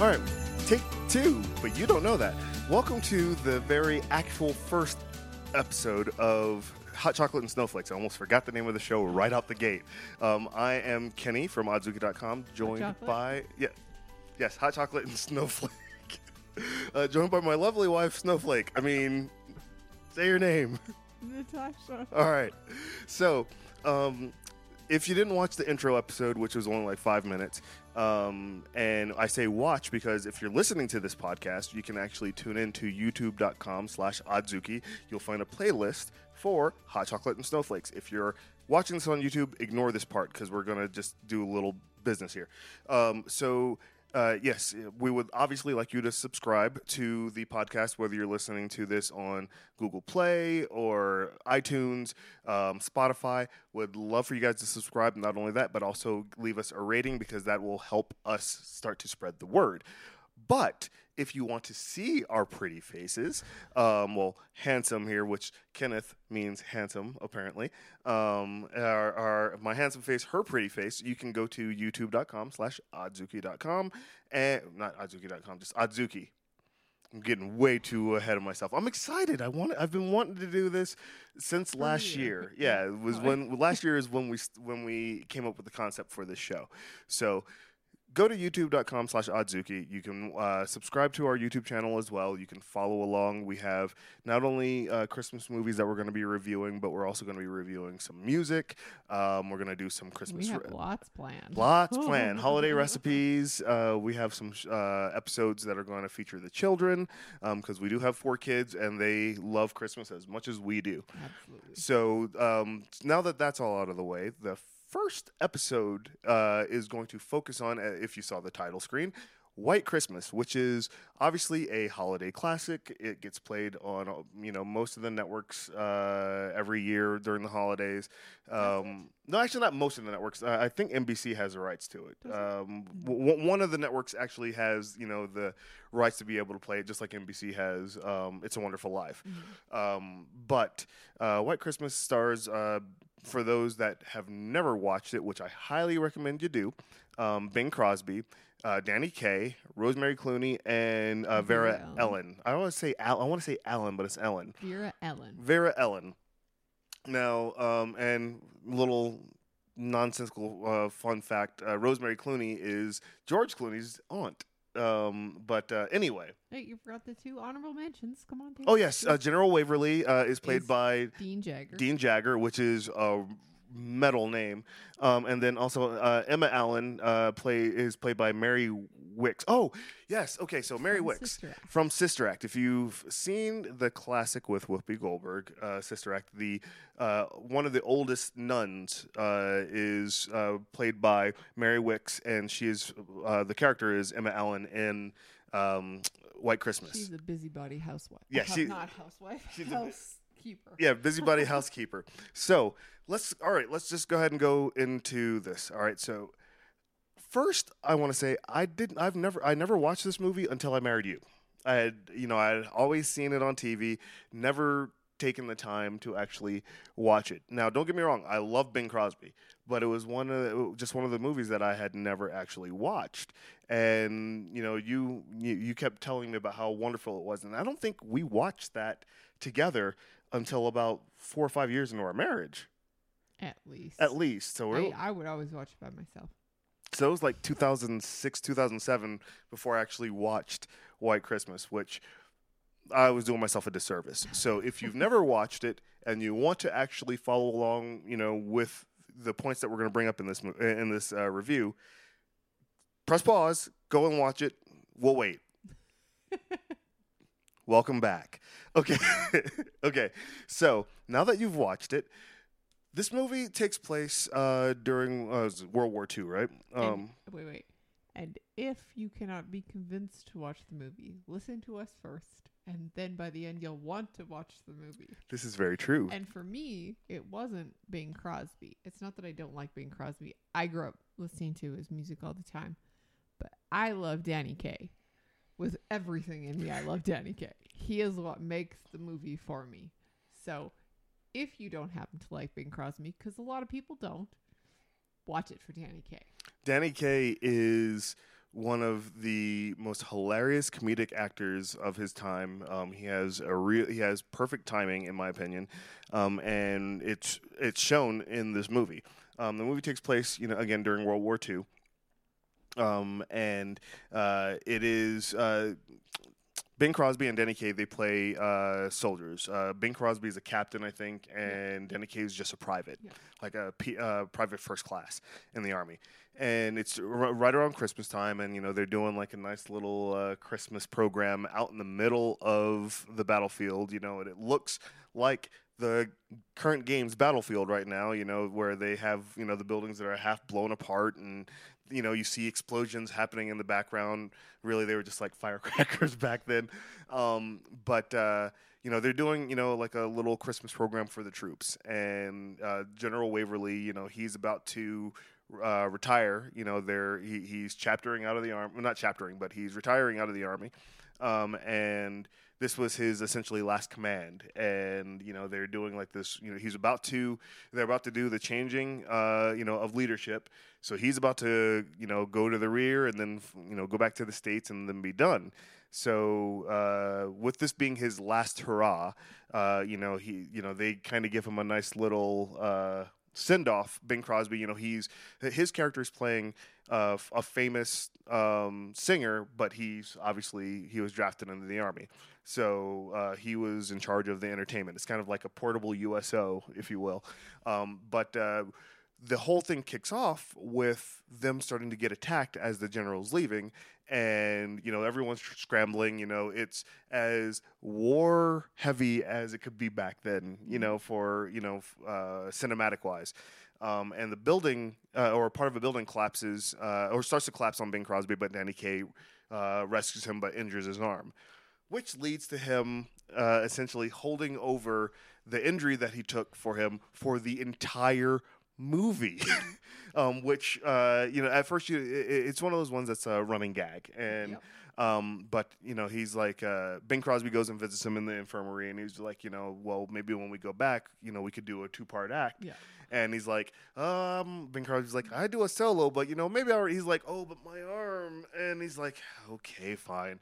All right, take two, but you don't know that. Welcome to the very actual first episode of Hot Chocolate and Snowflakes. I almost forgot the name of the show right out the gate. Um, I am Kenny from Odzuki.com, joined by yeah, yes, Hot Chocolate and Snowflake. uh, joined by my lovely wife, Snowflake. I mean, say your name. Natasha. All right. So, um, if you didn't watch the intro episode, which was only like five minutes, um, and I say watch because if you're listening to this podcast, you can actually tune in to youtube.com slash Odzuki. You'll find a playlist for hot chocolate and snowflakes. If you're watching this on YouTube, ignore this part because we're going to just do a little business here. Um, so, uh, yes, we would obviously like you to subscribe to the podcast, whether you're listening to this on Google Play or iTunes, um, Spotify. Would love for you guys to subscribe. Not only that, but also leave us a rating because that will help us start to spread the word. But if you want to see our pretty faces, um, well, handsome here, which Kenneth means handsome, apparently. Um, our, our my handsome face, her pretty face. You can go to youtube.com slash odzuki.com and not odzuki.com, just odzuki. I'm getting way too ahead of myself. I'm excited. I want. I've been wanting to do this since last year. year. Yeah, it was Oh. when last year is when we when we came up with the concept for this show. So go to youtube.com slash odzuki you can uh, subscribe to our youtube channel as well you can follow along we have not only uh, christmas movies that we're going to be reviewing but we're also going to be reviewing some music um, we're going to do some christmas We have re- lots planned. Lots planned. Holiday recipes. Uh, we have some uh, episodes that are going to feature the children because we do have four kids and they love Christmas as much as we do. Absolutely. So um, now that that's all out of the way, the first episode uh, is going to focus on, uh, if you saw the title screen, White Christmas, which is obviously a holiday classic. It gets played on uh, you know most of the networks uh, every year during the holidays. Um, no, actually, not most of the networks. Uh, I think NBC has the rights to it. Um, w- w- one of the networks actually has you know the rights to be able to play it, just like NBC has. Um, it's a Wonderful Life. Um, but uh, White Christmas stars, uh, for those that have never watched it, which I highly recommend you do, um, Bing Crosby, uh, Danny Kaye, Rosemary Clooney, and uh, Vera Vera Ellen. Ellen. I want to say Al- I want to say Ellen, but it's Ellen. Vera Ellen. Vera Ellen. Now, um, and little nonsensical uh, fun fact: uh, Rosemary Clooney is George Clooney's aunt. Um, but uh, anyway, Hey, you forgot the two honorable mentions. Come on, oh yes, uh, General Waverly uh, is played Is- by Dean Jagger. Dean Jagger, which is a metal name, um, and then also uh, Emma Allen uh, play is played by Mary Wickes. Oh yes, okay, so Mary From Wickes Sister from Sister Act. If you've seen the classic with Whoopi Goldberg, uh, Sister Act, the uh, one of the oldest nuns uh, is uh, played by Mary Wickes, and she is uh, the character is Emma Allen in um, White Christmas. She's a busybody housewife. Yeah, Uh, she- not housewife. she's a bu- housekeeper. yeah, busybody housekeeper. So let's all right. Let's just go ahead and go into this. All right. So first, I want to say I didn't. I've never. I never watched this movie until I married you. I had, you know, I had always seen it on TV. Never taken the time to actually watch it. Now, don't get me wrong. I love Bing Crosby, but it was one of the, just one of the movies that I had never actually watched. And you know, you you, you kept telling me about how wonderful it was, and I don't think we watched that together until about four or five years into our marriage, At least. at least. So we're, I, I would always watch it by myself. So it was like 2006, 2007 before I actually watched White Christmas, which I was doing myself a disservice. So if you've never watched it and you want to actually follow along, you know, with the points that we're going to bring up in this in this uh, review, press pause, go and watch it. We'll wait. Welcome back. Okay. okay. So now that you've watched it, this movie takes place uh, during uh, World War II, right? And- Um, wait, wait. And if you cannot be convinced to watch the movie, listen to us first, and then by the end you'll want to watch the movie. this is very true. And for me, it wasn't Bing Crosby. It's not that I don't like Bing Crosby. I grew up listening to his music all the time, but I love Danny Kaye. With everything in me, I love Danny Kaye. He is what makes the movie for me. So, if you don't happen to like Bing Crosby, because a lot of people don't, watch it for Danny Kaye. Danny Kaye is one of the most hilarious comedic actors of his time. Um, he has a real he has perfect timing, in my opinion, um, and it's it's shown in this movie. Um, the movie takes place, you know, again during World War II. Um, and uh, it is uh, Bing Crosby and Danny Kaye. They play uh, soldiers. Uh, Bing Crosby is a captain, I think, and Danny Kaye is just a private, Yeah. like a P, uh, private first class in the army. And it's r- right around Christmas time, and you know they're doing like a nice little uh, Christmas program out in the middle of the battlefield. You know, and it looks like the current game's battlefield right now. You know, where they have you know the buildings that are half blown apart and you know you see explosions happening in the background. Really they were just like firecrackers back then. Um, but uh, you know they're doing you know like a little christmas program for the troops. And uh, general waverly you know he's about to uh, retire. You know they're he, he's chaptering out of the army well, not chaptering but he's retiring out of the army. Um, and this was his essentially last command. And you know they're doing like this you know he's about to they're about to do the changing uh, you know of leadership. So he's about to you know go to the rear and then you know go back to the states and then be done. So uh, with this being his last hurrah uh, you know he you know they kind of give him a nice little uh, send off Bing Crosby. You know he's his character is playing uh, a famous um, singer but he's obviously he was drafted into the army so uh, he was in charge of the entertainment. It's kind of like a portable USO, if you will. Um, but uh, the whole thing kicks off with them starting to get attacked as the general's leaving, and you know everyone's scrambling. You know it's as war heavy as it could be back then. You know for you know uh, cinematic wise. Um, and the building, uh, or part of a building, collapses uh, or starts to collapse on Bing Crosby, but Danny Kaye uh, rescues him but injures his arm which leads to him uh, essentially holding over the injury that he took for him for the entire movie. um, which uh, you know, at first you, i i- it's one of those ones that's a running gag, and Yep. Um, but you know, he's like uh, Bing Crosby goes and visits him in the infirmary, and he's like, you know, well, maybe when we go back, you know, we could do a two part act. Yeah. And he's like, um, Bing Crosby's like, I do a solo, but you know, maybe I. He's like, oh, but my arm, and he's like, okay, fine,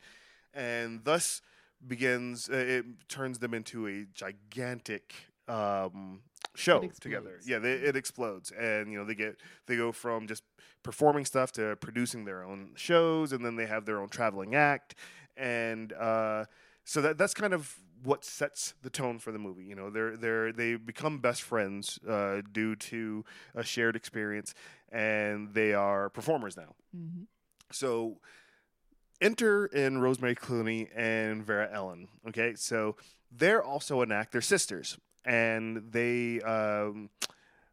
and thus begins. Uh, it turns them into a gigantic um, show together. Yeah, they, it explodes, and you know, they get they go from just performing stuff to producing their own shows, and then they have their own traveling act, and uh, so that that's kind of what sets the tone for the movie. You know, they're they're they become best friends uh, due to a shared experience, and they are performers now. Mm-hmm. So enter in Rosemary Clooney and Vera Ellen. Okay, so they're also an act. They're sisters, and they. Um,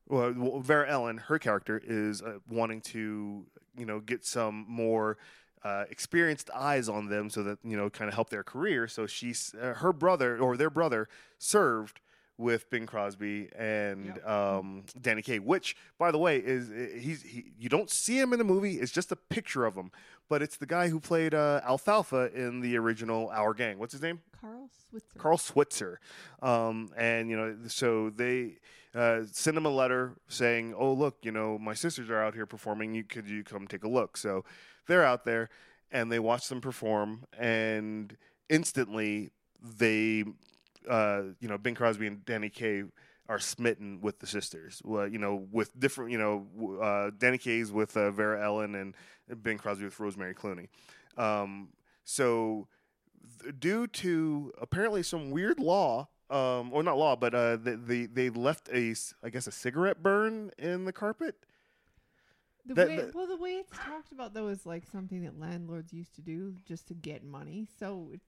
well, Vera Ellen, her character is uh, wanting to, you know, get some more uh, experienced eyes on them, so that you know, kind of help their career. So she's uh, her brother or their brother served with Bing Crosby and Yep. um, Danny Kaye, which, by the way, is he's he, you don't see him in the movie. It's just a picture of him, but it's the guy who played uh, Alfalfa in the original Our Gang. What's his name? Carl Switzer. Carl Switzer. Um, and, you know, so they uh, send him a letter saying, oh, look, you know, my sisters are out here performing. You Could you come take a look? So they're out there and they watch them perform. And instantly they, uh, you know, Bing Crosby and Danny Kaye are smitten with the sisters. Well, you know, with different, you know, uh, Danny Kaye's with uh, Vera Ellen and Bing Crosby with Rosemary Clooney. Um, so th- due to apparently some weird law, um, or not law, but uh, they, they they left a, I guess, a cigarette burn in the carpet. The That- way, that- well, the way it's talked about though is like something that landlords used to do just to get money. So it,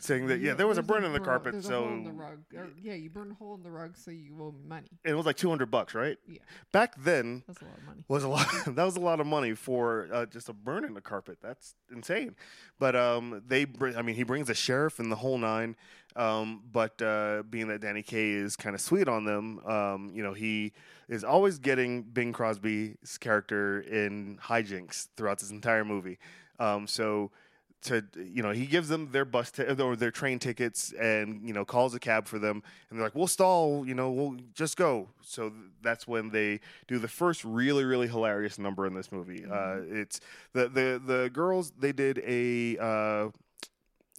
Saying that yeah, there was a burn in the carpet, there's a so hole in the rug. Or, yeah, you burn a hole in the rug, so you owe me money. and it was like two hundred bucks, right? Yeah. Back then That's a lot of money. was a lot. that was a lot of money for uh, just a burn in the carpet. That's insane. But um, they, bring, I mean, he brings the sheriff and the whole nine. Um, but uh, being that Danny Kaye is kind of sweet on them, um, you know, he is always getting Bing Crosby's character in hijinks throughout this entire movie. Um, so to you know he gives them their bus t- or their train tickets and you know calls a cab for them. And they're like we'll stall you know we'll just go. So th- that's when they do the first really really hilarious number in this movie. Uh, it's the the the girls they did a uh,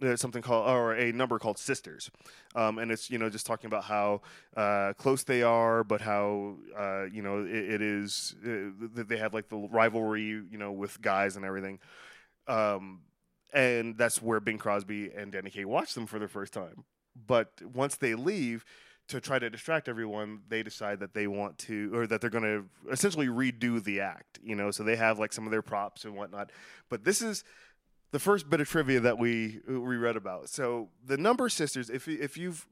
uh, something called or a number called sisters. Um, and it's you know just talking about how uh, close they are but how uh, you know it, it is uh, that they have like the rivalry you know with guys and everything. Um, and that's where Bing Crosby and Danny Kaye watch them for the first time but once they leave to try to distract everyone, they decide that they want to, or that they're going to essentially redo the act, you know. So they have like some of their props and whatnot. But this is the first bit of trivia that we we read about. So the number sisters, if if you've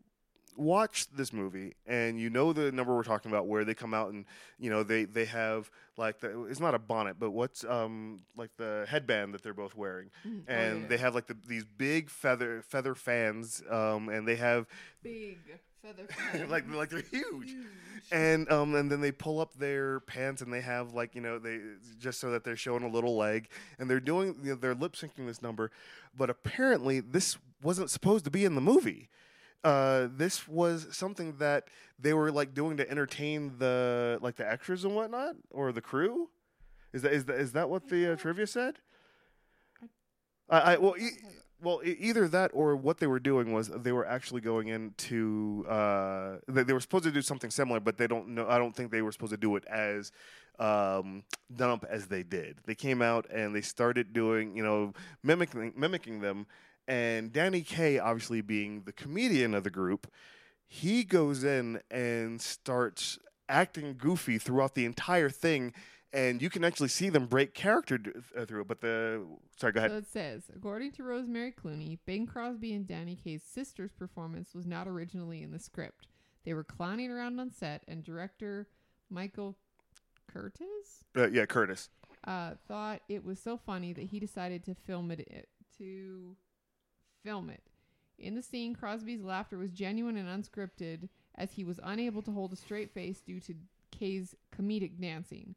watched this movie and you know the number we're talking about, where they come out and you know they they have like the it's not a bonnet, but what's um like the headband that they're both wearing, Mm, oh, and yeah. they have like the, these big feather feather fans, um, and they have big feather fans. like like they're huge. Huge. and um and then they pull up their pants and they have like you know they just so that they're showing a little leg and they're doing you know, they're lip syncing this number. But apparently this wasn't supposed to be in the movie uh this was something that they were like doing to entertain the like the extras and whatnot or the crew is that is that is that what the uh, trivia said I, I well e- well, e- either that or what they were doing was they were actually going into uh, they, they were supposed to do something similar, but they don't know. I don't think they were supposed to do it as um, done up as they did. They came out and they started doing, you know, mimicking mimicking them. And Danny Kaye, obviously being the comedian of the group, he goes in and starts acting goofy throughout the entire thing. And you can actually see them break character d- uh, through it. But the sorry, go ahead. So it says, according to Rosemary Clooney, Bing Crosby and Danny Kaye's sister's performance was not originally in the script. They were clowning around on set, and director Michael Curtiz Uh, yeah, Curtiz. uh, thought it was so funny that he decided to film it eh, to film it. In the scene, Crosby's laughter was genuine and unscripted, as he was unable to hold a straight face due to Kaye's comedic dancing.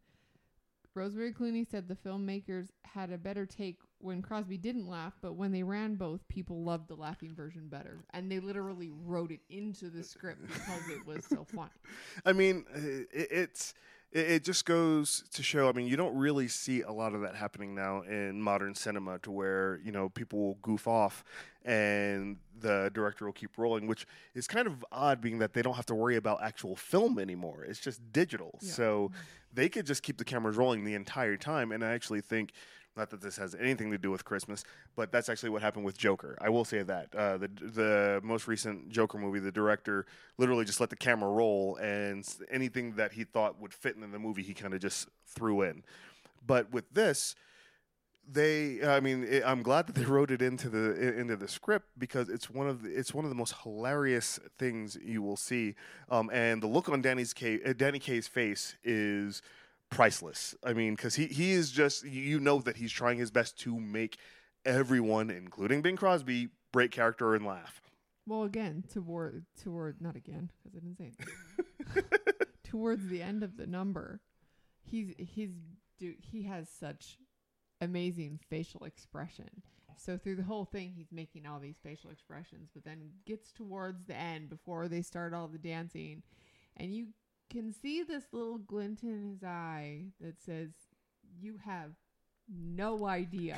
Rosemary Clooney said the filmmakers had a better take when Crosby didn't laugh, but when they ran both, people loved the laughing version better. And they literally wrote it into the script because it was so funny. I mean, uh, it, it's it, it just goes to show. I mean, you don't really see a lot of that happening now in modern cinema, to where you know people will goof off and the director will keep rolling, which is kind of odd, being that they don't have to worry about actual film anymore. It's just digital, Yeah. so mm-hmm. they could just keep the cameras rolling the entire time. And I actually think. Not that this has anything to do with Christmas, but that's actually what happened with Joker. I will say that uh, the the most recent Joker movie, the director literally just let the camera roll, and anything that he thought would fit in the movie, he kind of just threw in. But with this, they, I mean, i I'm glad that they wrote it into the into the script because it's one of the, it's one of the most hilarious things you will see, um, and the look on Danny's K, uh, Danny Kaye's face is priceless. I mean, because he he is just you know that he's trying his best to make everyone, including Bing Crosby, break character and laugh. Well, again, toward toward not again because I didn't say it. Towards the end of the number, he's he's dude. He has such amazing facial expression. So through the whole thing, he's making all these facial expressions, but then gets towards the end before they start all the dancing, and you can see this little glint in his eye that says, "You have no idea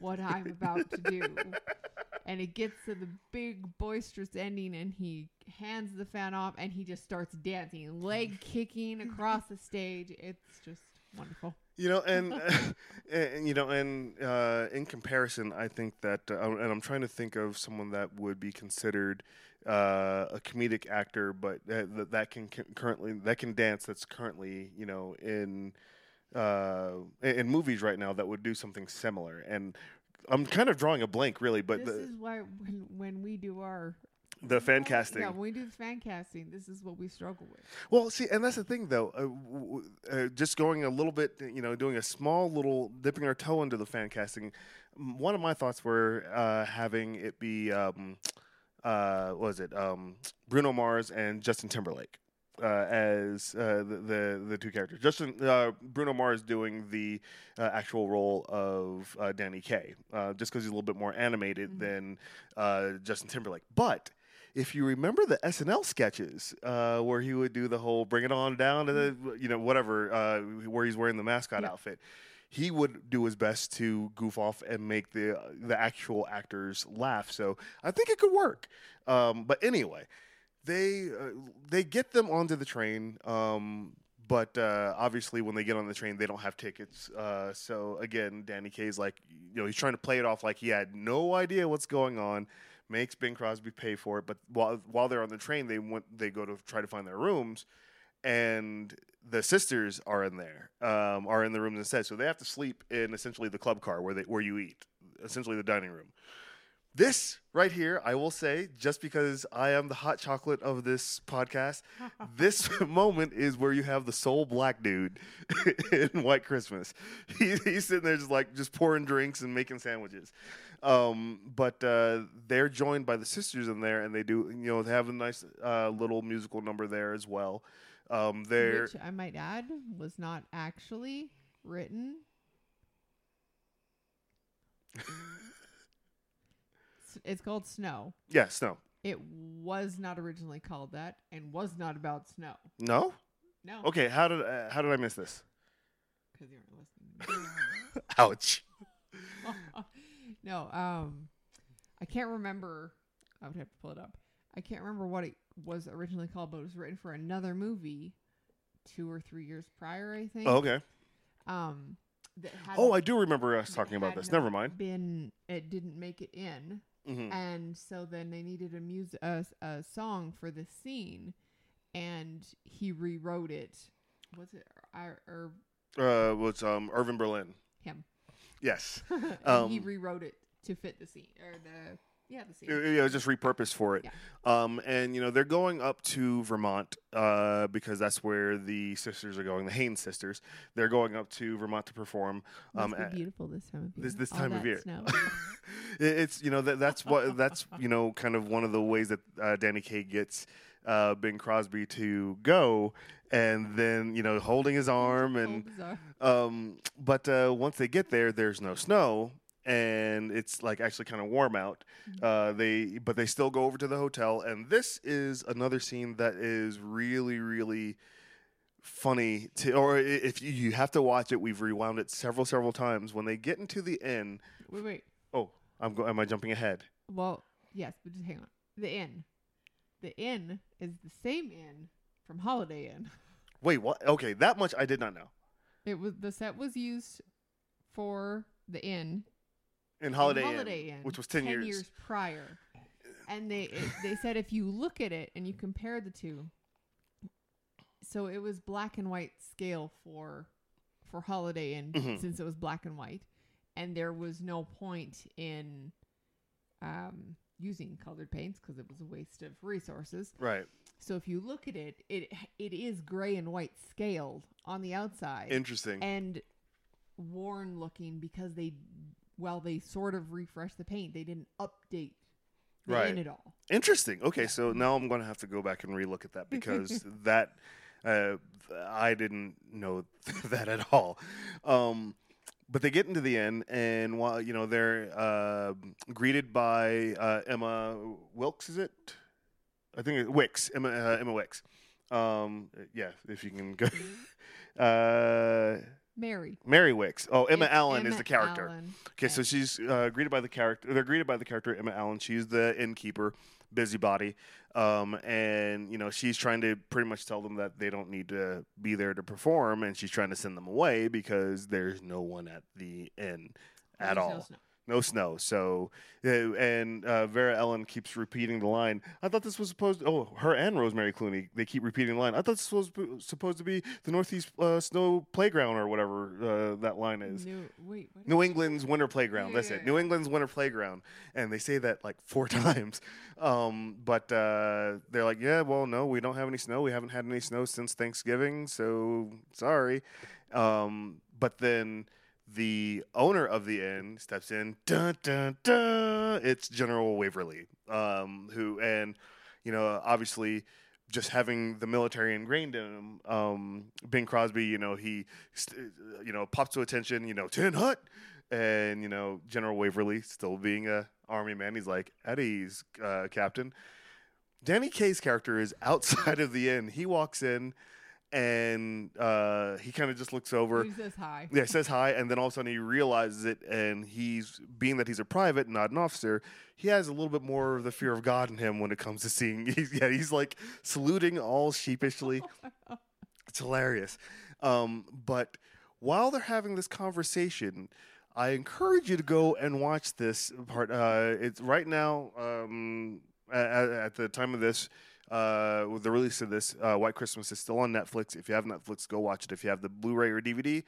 what I'm about to do." and it gets to the big boisterous ending and he hands the fan off and he just starts dancing leg kicking across the stage it's just wonderful You know, and, and you know, and uh, in comparison, I think that, uh, and I'm trying to think of someone that would be considered uh, a comedic actor, but that, that- can, currently that can dance. That's currently, you know, in uh, in movies right now that would do something similar. And I'm kind of drawing a blank, really, but this the, is why when, when we do our the fan casting. yeah when we do the fan casting this is what we struggle with Well, see, and that's the thing, though. Uh, w- uh, just going a little bit, you know, doing a small little dipping our toe into the fan casting. One of my thoughts were uh, having it be, um, uh, what was it, um, Bruno Mars and Justin Timberlake. uh, as uh, the, the the two characters. Justin uh, Bruno Mars doing the uh, actual role of uh, Danny Kaye, uh, just because he's a little bit more animated Mhm. than uh, Justin Timberlake. But if you remember the SNL sketches uh, where he would do the whole "Bring It On Down" to the you know whatever uh, where he's wearing the mascot Yeah. outfit. He would do his best to goof off and make the the actual actors laugh. So I think it could work. Um, but anyway, they uh, they get them onto the train. Um, but uh, obviously, when they get on the train, they don't have tickets. Uh, so again, Danny Kaye's like, you know, he's trying to play it off like he had no idea what's going on. Makes Bing Crosby pay for it. But while while they're on the train, they went they go to try to find their rooms, and the sisters are in there, um, are in the rooms instead. So they have to sleep in essentially the club car where they where you eat, essentially the dining room. This right here, I will say, just because I am the hot chocolate of this podcast, this moment is where you have the sole black dude in White Christmas. He, he's sitting there just like just pouring drinks and making sandwiches. Um, but uh, they're joined by the sisters in there, and they do you know they have a nice uh, little musical number there as well. Um, they're Which I might add was not actually written. It's called Snow. Yeah, Snow. It was not originally called that and was not about snow. no. No. Okay, how did uh, how did I miss this? Because you weren't listening. Ouch. no, um, I can't remember. I would have to pull it up. I can't remember what it was originally called, but it was written for another movie two or three years prior, I think. Oh, okay. Um, that had Oh, I do remember us talking about this. Never mind. Been it didn't make it in, hmm and so then they needed a music a, a song for the scene, and he rewrote it. Was it or, or Uh, was um Irving Berlin? him? Yes. and he Um, rewrote it to fit the scene or the yeah the scene. Yeah, it was just repurposed for it. Um, and you know they're going up to Vermont uh, because that's where the sisters are going. The Haynes sisters. They're going up to Vermont to perform. Um, beautiful this time of year. this- this time of year. It's you know that that's what that's you know kind of one of the ways that uh, Danny Kaye gets uh, Bing Crosby to go, and then you know holding his arm and um, but uh, once they get there, there's no snow, and it's like actually kind of warm out. Mhm. Uh, they but they still go over to the hotel, and this is another scene that is really really funny to or if you, you have to watch it we've rewound it several several times when they get into the inn Wait, wait. oh i'm go- am i jumping ahead Well, yes, but just hang on. The inn. The inn is the same inn from Holiday Inn. wait what okay that much i did not know It was the set was used for the inn in in holiday, Holiday inn, Inn, which was 10, years. prior. And they it, they said if you look at it and you compare the two, so it was black and white scale for for Holiday Inn Mhm. since it was black and white, and there was no point in um, using colored paints because it was a waste of resources. right So if you look at it, it it is gray and white scaled on the outside interesting and worn looking because they well they sort of refreshed the paint they didn't update the Right. inn at all Interesting. Okay, so now I'm going to have to go back and relook at that because that uh, I didn't know that at all. Um, but they get into the inn, and while you know they're uh, greeted by uh, Emma Wilkes, is it? I think it, Wickes. Emma uh, Emma Wickes. Um, yeah, if you can go. mary Mary Wickes. Oh, Emma It's Allen is the character. Allen. Okay, so she's uh, greeted by the character. They're greeted by the character Emma Allen. She's the innkeeper, busybody, um, and you know she's trying to pretty much tell them that they don't need to be there to perform, and she's trying to send them away because there's no one at the inn at no all. snow. No snow. So, uh, and uh, Vera Ellen keeps repeating the line. I thought this was supposed. oh, her and Rosemary Clooney. They keep repeating the line. I thought this was supposed to be the Northeast uh, Snow Playground or whatever uh, that line is. New, wait what New England's Winter Playground. Yeah, That's yeah, it. yeah. New England's Winter Playground, and they say that like four times. Um, but uh, they're like, yeah, well, no, we don't have any snow. We haven't had any snow since Thanksgiving, so sorry. Um, but then the owner of the inn steps in. Dun dun dun. It's General Waverly, um, who and you know obviously just having the military ingrained in him. Um, Bing Crosby, you know, he, st- uh, you know, pops to attention, you know, Tin Hut, and you know, General Waverly, still being a army man, he's like, ease, uh, Captain. Danny Kaye's character is outside of the inn. He walks in, and uh, he kind of just looks over. He says hi. Yeah, says hi, and then all of a sudden he realizes it, and he's being that he's a private, not an officer. He has a little bit more of the fear of God in him when it comes to seeing. He's, yeah, he's like saluting all sheepishly. It's hilarious. Um, but while they're having this conversation, I encourage you to go and watch this part. Uh, it's right now um, at, at the time of this. Uh, with the release of this, uh, White Christmas is still on Netflix. If you have Netflix, go watch it. If you have the Blu-ray or DVD,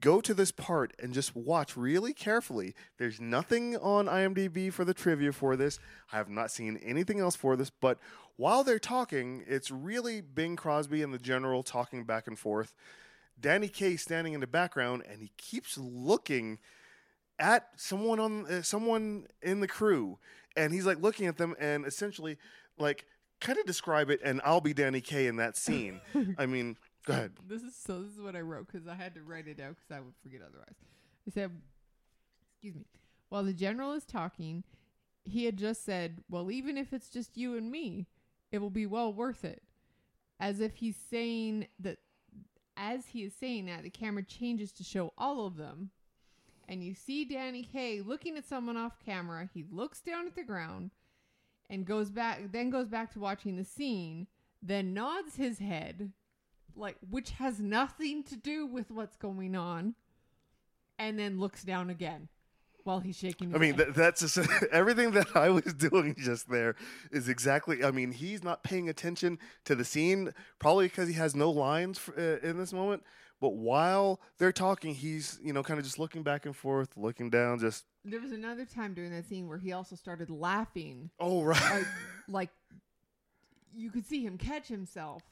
go to this part and just watch really carefully. There's nothing on IMDb for the trivia for this. I have not seen anything else for this, but while they're talking, it's really Bing Crosby and the general talking back and forth. Danny Kaye standing in the background, and he keeps looking at someone on uh, someone in the crew, and he's like looking at them, and essentially, like, kind of describe it. And I'll be Danny Kaye in that scene. I mean, go ahead. This is so. This is what I wrote because I had to write it down because I would forget otherwise. I said, "Excuse me." While the general is talking, he had just said, "Well, even if it's just you and me, it will be well worth it." As if he's saying that. As he is saying that, the camera changes to show all of them, and you see Danny Kaye looking at someone off camera. He looks down at the ground, and goes back. Then goes back to watching the scene. Then nods his head like which has nothing to do with what's going on and then looks down again while he's shaking his I mean, th- that's just, everything that I was doing just there is exactly. I mean, he's not paying attention to the scene, probably because he has no lines f- uh, in this moment. But while they're talking, he's you know kind of just looking back and forth, looking down, just there was another time during that scene where he also started laughing. Oh right, like, like you could see him catch himself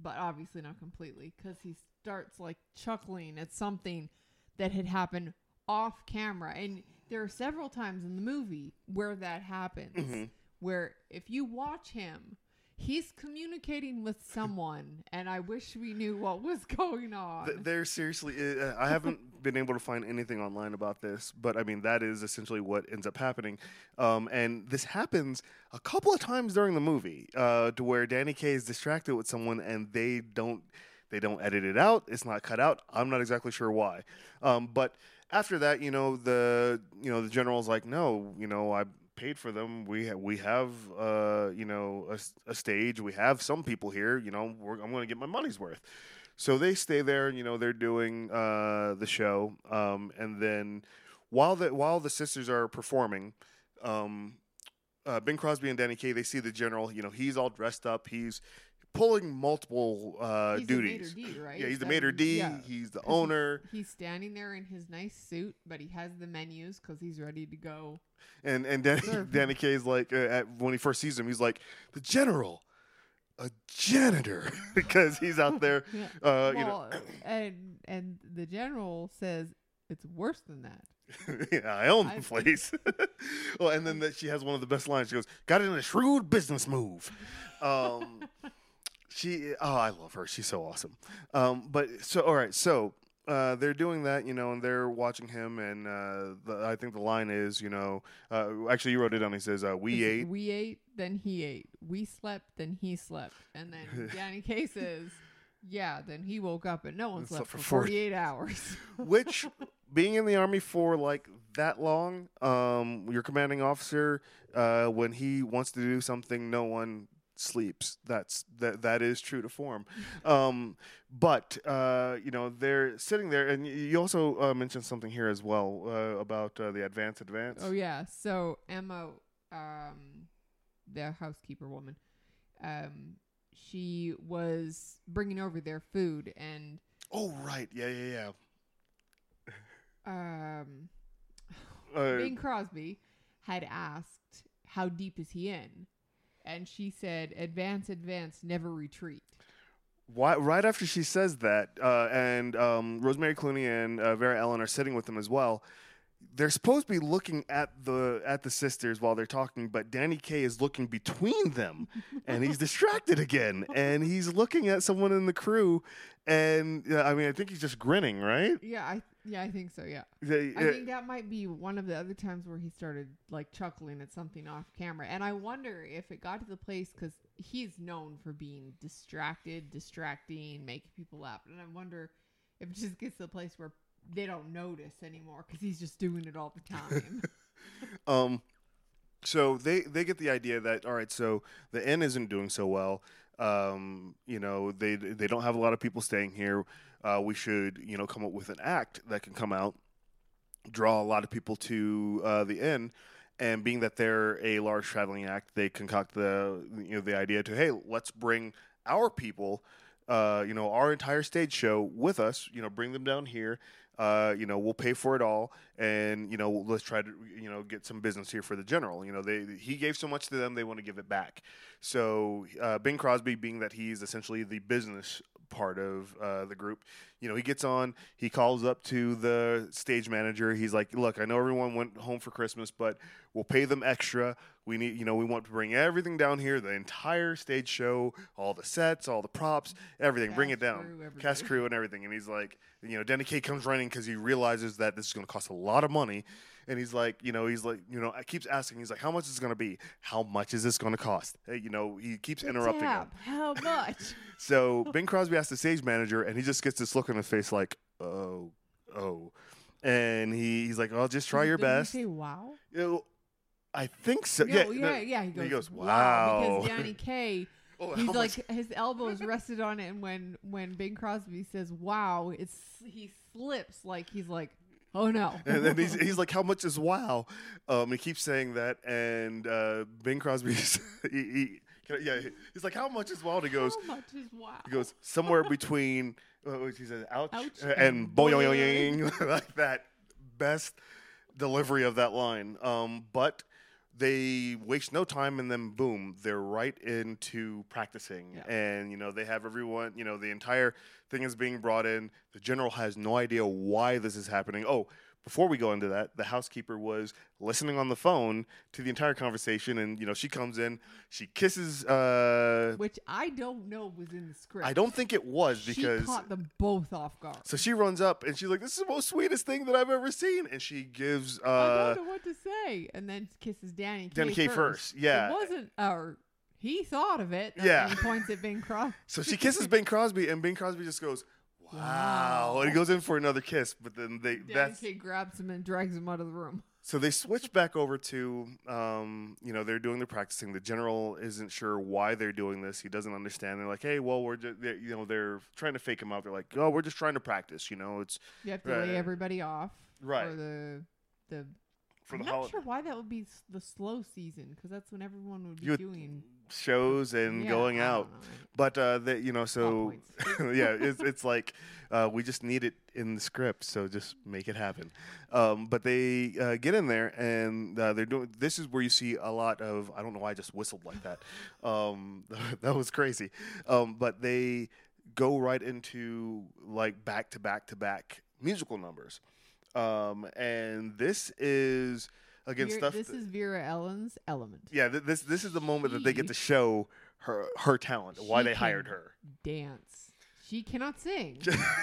but obviously not completely because he starts like chuckling at something that had happened off camera. And there are several times in the movie where that happens Mhm. where if you watch him he's communicating with someone and i wish we knew what was going on Th- There seriously, uh, I haven't been able to find anything online about this, but I mean that is essentially what ends up happening, um, and this happens a couple of times during the movie, uh, to where Danny Kaye is distracted with someone and they don't they don't edit it out. It's not cut out. I'm not exactly sure why, um, but after that, you know the you know the general's like, no, you know I paid for them. We ha- we have uh, you know a, a stage. We have some people here. You know I'm going to get my money's worth. So they stay there, and you know they're doing uh, the show, um, and then while the while the sisters are performing, um, uh, Bing Crosby and Danny Kaye they see the general. You know he's all dressed up. He's pulling multiple uh, he's duties. d right Yeah, he's the maitre d. yeah. He's the owner, He's standing there in his nice suit, but he has the menus because he's ready to go. and and Danny. Danny Kaye's like uh, at, when he first sees him, he's like the general, a janitor, because he's out there. Yeah. Uh, you know, and and the general says it's worse than that. yeah, I own the place. well, and then that she has one of the best lines. She goes, "Got it in a shrewd business move." Um, she, oh, I love her. She's so awesome. Um, but so, all right, so uh, they're doing that, you know, and they're watching him, and uh, the, I think the line is, you know, uh, actually, you wrote it down. He says, uh, "We ate." We ate, then he ate. We slept, then he slept. And then Danny says, "Yeah." Then he woke up and no one slept slept for for 40 forty-eight hours. which being in the army for like that long um your commanding officer uh when he wants to do something no one sleeps that's that that is true to form um but uh you know they're sitting there and you also uh, mentioned something here as well uh, about uh, the advance advance oh yeah. So Emma, um, the housekeeper woman, um, she was bringing over their food and oh right yeah yeah yeah um. uh, Bing Crosby had asked, "How deep is he in?" And she said, "Advance, advance, never retreat." Why, right after she says that, uh, and um, Rosemary Clooney and uh, Vera Ellen are sitting with them as well. they're supposed to be looking at the at the sisters while they're talking, but Danny Kaye is looking between them, and he's distracted again, and he's looking at someone in the crew, and uh, I mean, I think he's just grinning, right? Yeah, I yeah, I think so. Yeah, They- I uh, think that might be one of the other times where he started like chuckling at something off camera, and I wonder if it got to the place because he's known for being distracted, distracting, making people laugh, and I wonder if it just gets to the place where they don't notice anymore because he's just doing it all the time. Um, so they they get the idea that all right, so the inn isn't doing so well. Um, you know, they they don't have a lot of people staying here. Uh, we should you know come up with an act that can come out, draw a lot of people to uh, the inn. And being that they're a large traveling act, they concoct the you know the idea to hey, let's bring our people, uh, you know, our entire stage show with us. You know, bring them down here. Uh, you know, we'll pay for it all, and you know, let's try to you know get some business here for the general. You know, they he gave so much to them, they want to give it back. So uh, Bing Crosby, being that he's essentially the business part of uh, the group, you know, he gets on, he calls up to the stage manager. He's like, "Look, I know everyone went home for Christmas, but we'll pay them extra. We need, you know, we want to bring everything down here, the entire stage show, all the sets, all the props, everything. bring it down, crew, cast crew and everything." And he's like, you know, Danny Kaye comes running because he realizes that this is going to cost a lot of money. And he's like, you know, he's like, you know, I keeps asking. He's like, how much is it going to be? How much is this going to cost? Hey, you know, he keeps interrupting him. How much? So Bing Crosby asks the stage manager, and he just gets this look on his face like, oh, oh. And he, he's like, oh, just try your Did he best. say wow? I think so. Yeah, yeah, no- yeah, He goes, goes, wow. "Wow." Because Danny Kaye, Oh, he's like much- his elbow is rested on it, and when when Bing Crosby says wow, it's he slips like he's like, oh no. and then he's, he's like, "How much is wow?" Um, he keeps saying that, and uh, Bing Crosby, he, he, yeah, he's like, "How much is wow?" And he goes, how much is wow? he goes somewhere between. Uh, what he says, "Ouch,", Ouch uh, and and boing, like that. Best delivery of that line. Um, but they waste no time, and then boom, they're right into practicing. Yeah. And you know, they have everyone. You know, the entire thing is being brought in. The general has no idea why this is happening. Oh, before we go into that, the housekeeper was listening on the phone to the entire conversation, and you know, she comes in, she kisses. Uh, Which I don't know was in the script. I don't think it was because she caught them both off guard. so she runs up and she's like, "This is the most sweetest thing that I've ever seen," and she gives. Uh, I don't know what to say, and then kisses Danny. Danny Kaye Kaye first, yeah. it wasn't. Or he thought of it. Yeah. he points at Bing Crosby. so she kisses Bing Crosby, and Bing Crosby just goes, "Wow,", and he goes in for another kiss. But then they Danny that's Kaye grabs him and drags him out of the room. so they switch back over to, um, you know, they're doing the practicing. The general isn't sure why they're doing this. He doesn't understand. They're like, "Hey, well, we're just, you know, they're trying to fake him out. They're like, oh, we're just trying to practice. You know, it's You have to lay everybody off Right. for the the. For I'm the not holiday sure why that would be s- the slow season because that's when everyone would be You would- doing shows and Yeah, going I don't out." know. But uh, that you know, so points. yeah, it's, it's like uh, we just need it in the script, so just make it happen. Um, but they uh, get in there and uh, they're doing. This is where you see a lot of. I don't know why I just whistled like that. Um, that was crazy. Um, but they go right into like back to back to back musical numbers, um, and this is again Vera- stuff. this that- is Vera Ellen's Element. yeah, th- this this is the moment that they get to show her her talent, why they hired her. Dance. She cannot sing.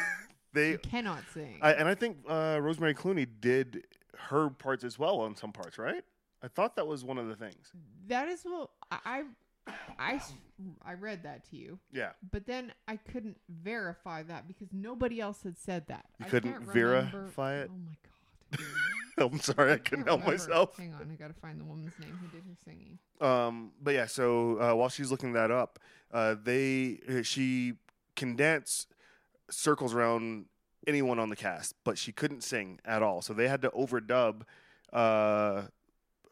they she cannot sing. I, and I think uh, Rosemary Clooney did her parts as well on some parts, right? I thought that was one of the things. that is what I, I, I s- I read that to you, Yeah, but then I couldn't verify that because nobody else had said that. You I couldn't can't remember- verify it? Oh my god. I'm sorry, I can't couldn't help remember. myself. Hang on, I gotta find the woman's name who did her singing. Um, but yeah, so uh, while she's looking that up, uh, they uh, she can dance circles around anyone on the cast, but she couldn't sing at all. So they had to overdub uh,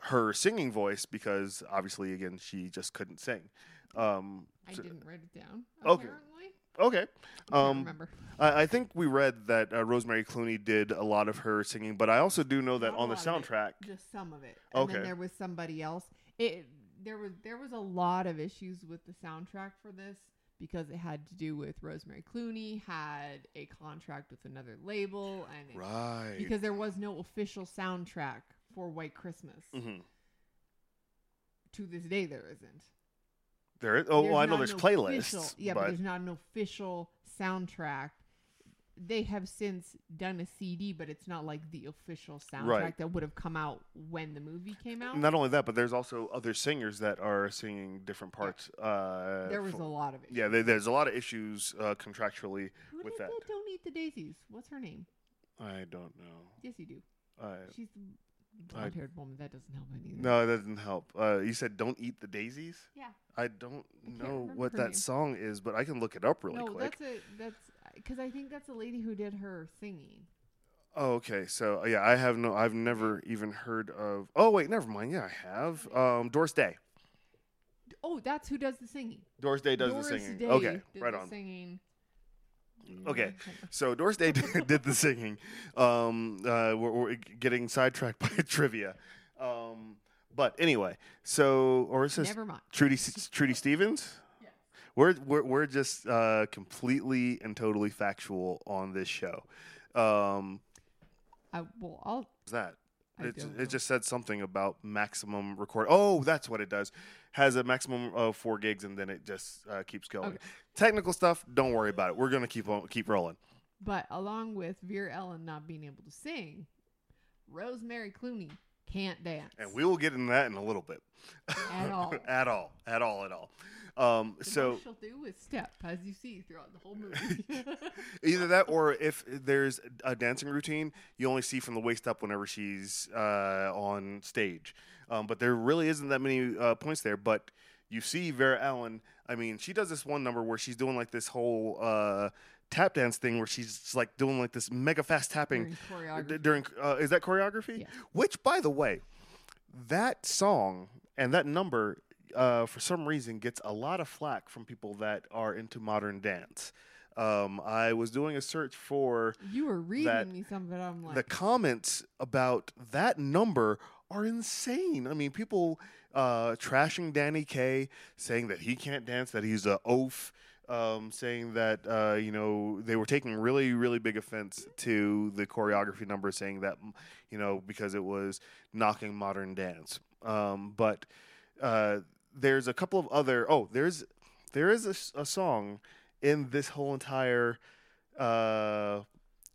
her singing voice because obviously, again, she just couldn't sing. Um, I so- didn't write it down. Okay. Apparently, okay. I can't Um, remember. I, I think we read that uh, Rosemary Clooney did a lot of her singing, but I also do know that Not on the of it. soundtrack. just some of it. And Okay. then there was somebody else. It there was there was a lot of issues with the soundtrack for this because it had to do with Rosemary Clooney had a contract with another label, and it- Right. because there was no official soundtrack for White Christmas. hmm To this day, there isn't. There is. Oh, well, I know there's playlists. official- yeah, but, but there's not an official soundtrack. They have since done a CD, but it's not like the official soundtrack Right. that would have come out when the movie came out. not only that, but there's also other singers that are singing different parts. Uh, there was for- a lot of it. Yeah, there, there's a lot of issues uh, contractually. Who with that. Don't Eat the Daisies? What's her name? I don't know. Yes, you do. I, She's the blonde-haired woman. That doesn't help any. no, it doesn't help. Uh, you said "Don't eat the daisies." Yeah. I don't I know what that name. song is, but I can look it up really no, quick. that's a that's because I think that's a lady who did her singing. Oh, okay. So uh, yeah, I have no. I've never even heard of. Oh wait, never mind. Yeah, I have. Um, Doris Day. Oh, that's who does the singing. Doris Day does Doris the singing. Day okay, did right the on. Singing. Okay. So Doris Day did, did the singing. Um, uh, we're, we're getting sidetracked by trivia. Um, but anyway, so or it says Never mind. Trudy Trudy Stevens. Yes. We're we're we're just uh, completely and totally factual on this show. Um, I well, I'll. that? It, it just said something about maximum record. Oh, that's what it does. Has a maximum of four gigs, and then it just uh, keeps going. Okay. Technical stuff, don't worry about it. We're gonna keep on keep rolling. But along with Vera Ellen not being able to sing, Rosemary Clooney can't dance. And we will get into that in a little bit. At all. at all. At all. At all. Um, so she'll do is step, as you see throughout the whole movie. either that, or if there's a dancing routine, you only see from the waist up whenever she's uh, on stage. Um, but there really isn't that many uh, points there. But you see Vera Ellen. I mean, she does this one number where she's doing like this whole uh, tap dance thing where she's like doing like this mega fast tapping During d- during. Uh, is that choreography? Yes. Which, by the way, that song and that number, uh, for some reason, gets a lot of flack from people that are into modern dance. Um, I was doing a search for You were reading that- me some of it. I'm like, the comments about that number are insane. I mean, people uh, trashing Danny Kaye, saying that he can't dance, that he's a oaf, um, saying that uh, you know they were taking really, really big offense to the choreography number, saying that mm, you know because it was knocking modern dance. Um, but uh, there's a couple of other. Oh, there's there is a, a song in this whole entire uh,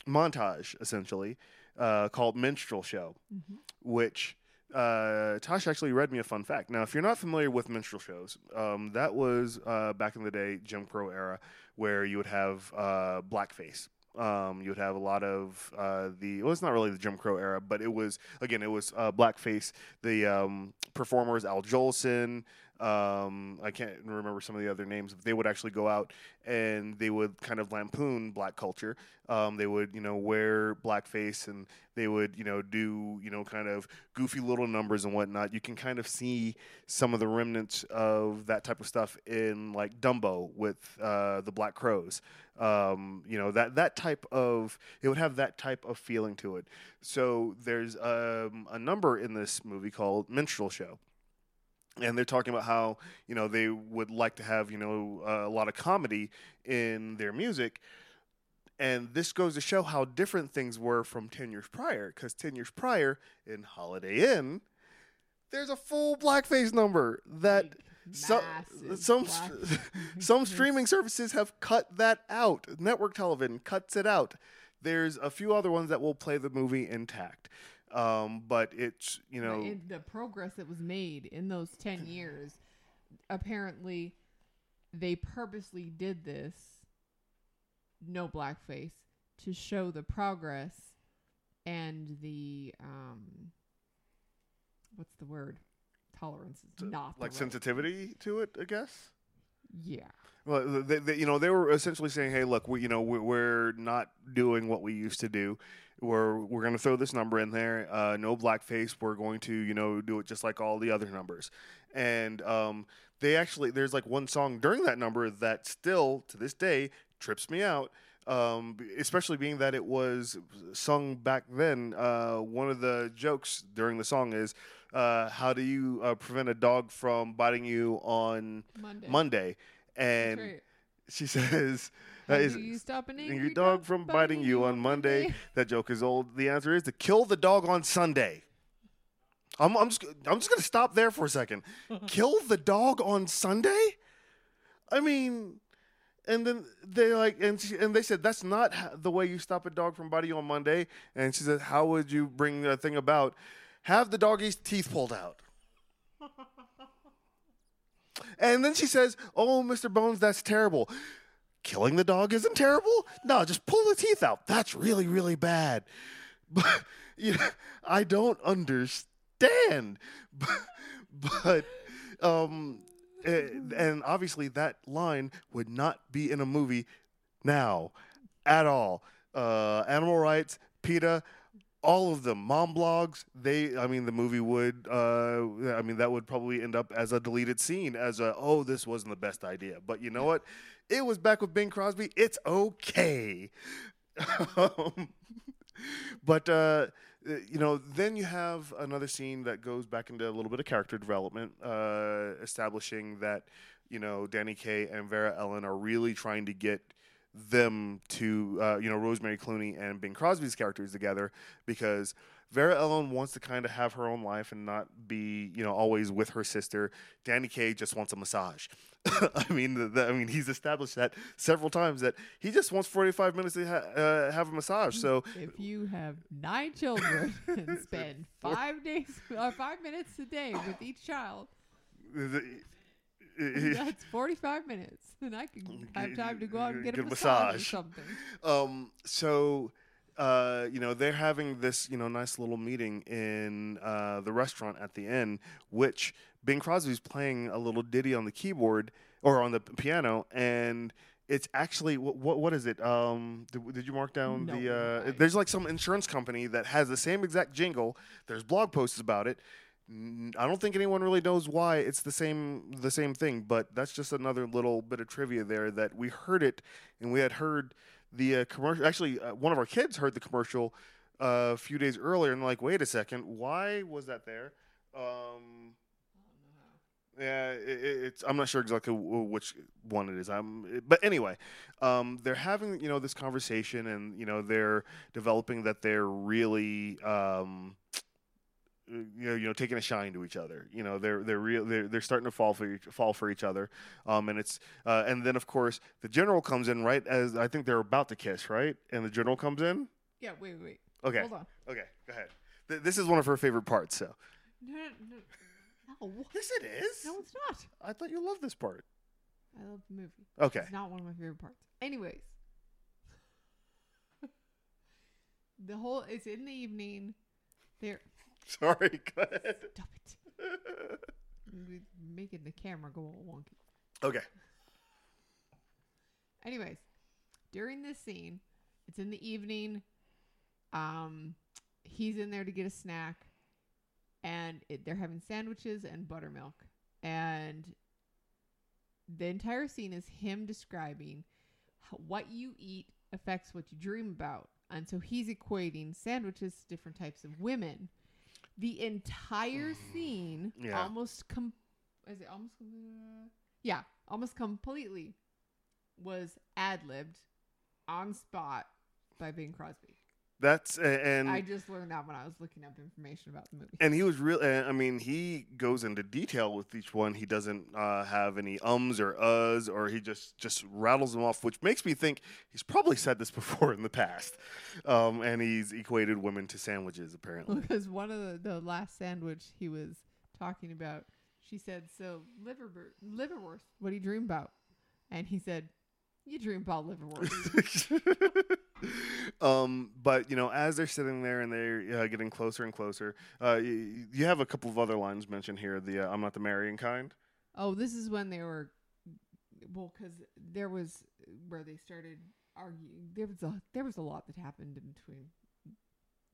montage, essentially, uh, called "Minstrel Show," Mhm. which uh, Tosh actually read me a fun fact. Now, if you're not familiar with minstrel shows, um, that was uh, back in the day, Jim Crow era, where you would have uh, blackface. Um, you would have a lot of uh, the. Well, it's not really the Jim Crow era, but it was again, it was uh, blackface. The um, performers, Al Jolson. Um, I can't remember some of the other names. but They would actually go out and they would kind of lampoon black culture. Um, they would, you know, wear blackface and they would, you know, do, you know, kind of goofy little numbers and whatnot. You can kind of see some of the remnants of that type of stuff in like Dumbo with uh, the Black Crows. Um, you know that that type of it would have that type of feeling to it. So there's um, a number in this movie called Minstrel Show and they're talking about how you know they would like to have you know uh, a lot of comedy in their music. And this goes to show how different things were from 10 years prior because 10 years prior in holiday inn there's a full blackface number that Like, some some streaming services have cut that out. Network television cuts it out. There's a few other ones that will play the movie intact um, but it's you know in the progress that was made in those 10 years apparently they purposely did this no blackface to show the progress and the um what's the word tolerance is not like right- sensitivity to it, I guess. yeah Well, they, they, you know, they were essentially saying, "Hey, look, we, you know, we're, we're not doing what we used to do. We're we're going to throw this number in there. Uh, no blackface. We're going to, you know, do it just like all the other numbers." And um, they actually, there's like one song during that number that still to this day trips me out. Um, especially being that it was sung back then. Uh, one of the jokes during the song is, uh, "How do you uh, prevent a dog from biting you on monday Monday?" And right. she says, is, do you stop an "Your angry dog from biting you on Monday. That joke is old. The answer is to kill the dog on Sunday. I'm, I'm just I'm just gonna stop there for a second. kill the dog on Sunday? I mean, and then they like and she, and they said that's not the way you stop a dog from biting you on Monday. And she said, how would you bring that thing about? Have the doggy's teeth pulled out. And then she says, "Oh, Mr. Bones, that's terrible. Killing the dog isn't terrible. No, just pull the teeth out. That's really, really bad." But you know, I don't understand. But, but um, eh, and obviously that line would not be in a movie now at all. Uh, animal rights, PETA, all of them, mom blogs. They, I mean, the movie would. Uh, I mean, that would probably end up as a deleted scene, as a oh, this wasn't the best idea. But you know what? It was back with Bing Crosby. It's okay. Um, but uh, you know, then you have another scene that goes back into a little bit of character development, uh, establishing that you know Danny Kaye and Vera Ellen are really trying to get them to uh, you know Rosemary Clooney and Bing Crosby's characters together because Vera Ellen wants to kind of have her own life and not be you know always with her sister. Danny Kaye just wants a massage. I mean, the, the, I mean, he's established that several times that he just wants forty five minutes to ha- uh, have a massage. So If you have nine children and spend five days or five minutes a day with each child, the- that's forty-five minutes, and I can have time to go out and get, Get a a massage, or something. Um, so, uh, you know, they're having this, you know, nice little meeting in uh, the restaurant at the end, which Bing Crosby's playing a little ditty on the keyboard or on the piano, and it's actually what what, what is it? Um, did, did you mark down No, the? Uh, I- there's like some insurance company that has the same exact jingle. There's blog posts about it. I don't think anyone really knows why it's the same the same thing, but that's just another little bit of trivia there that we heard it and we had heard the uh, commercial. Actually, uh, one of our kids heard the commercial uh, a few days earlier and like, wait a second, why was that there? Um, yeah, it, it- it's. I'm not sure exactly which one it is. I'm, but anyway, um, they're having you know this conversation, and you know they're developing that they're really. Um, you know, you know, taking a shine to each other. You know, they're they're real. They're they're starting to fall for each, fall for each other. Um, and it's uh, and then of course the general comes in right as I think they're about to kiss, right? And the general comes in. Yeah, wait, wait, wait. Okay, Hold on. okay, go ahead. Th- this is one of her favorite parts. So No, no, no, no, yes, it is. no, it's not. I thought you loved this part. I love the movie. Okay. It's not one of my favorite parts. Anyways, the whole it's in the evening. They're Sorry. Go ahead. stop it. We're making the camera go all wonky. okay. Anyways, during this scene, it's in the evening. Um, he's in there to get a snack, and it, they're having sandwiches and buttermilk. And the entire scene is him describing how, what you eat affects what you dream about. And so he's equating sandwiches to different types of women. The entire scene Yeah. almost com- is it almost yeah, almost completely was ad libbed on spot by Bing Crosby. That's and I just learned that when I was looking up information about the movie. and he was real. I mean, he goes into detail with each one. He doesn't uh, have any ums or uhs, or he just just rattles them off, which makes me think he's probably said this before in the past. Um, and he's equated women to sandwiches, apparently. because one of the, the last sandwich he was talking about, she said, "So liver liverwurst, what do you dream about?" And he said, "You dream about liverwurst." um, but you know, as they're sitting there and they're uh, getting closer and closer, uh, you, you have a couple of other lines mentioned here. The uh, "I'm not the marrying kind." oh, this is when they were well, because there was where they started arguing. There was a there was a lot that happened in between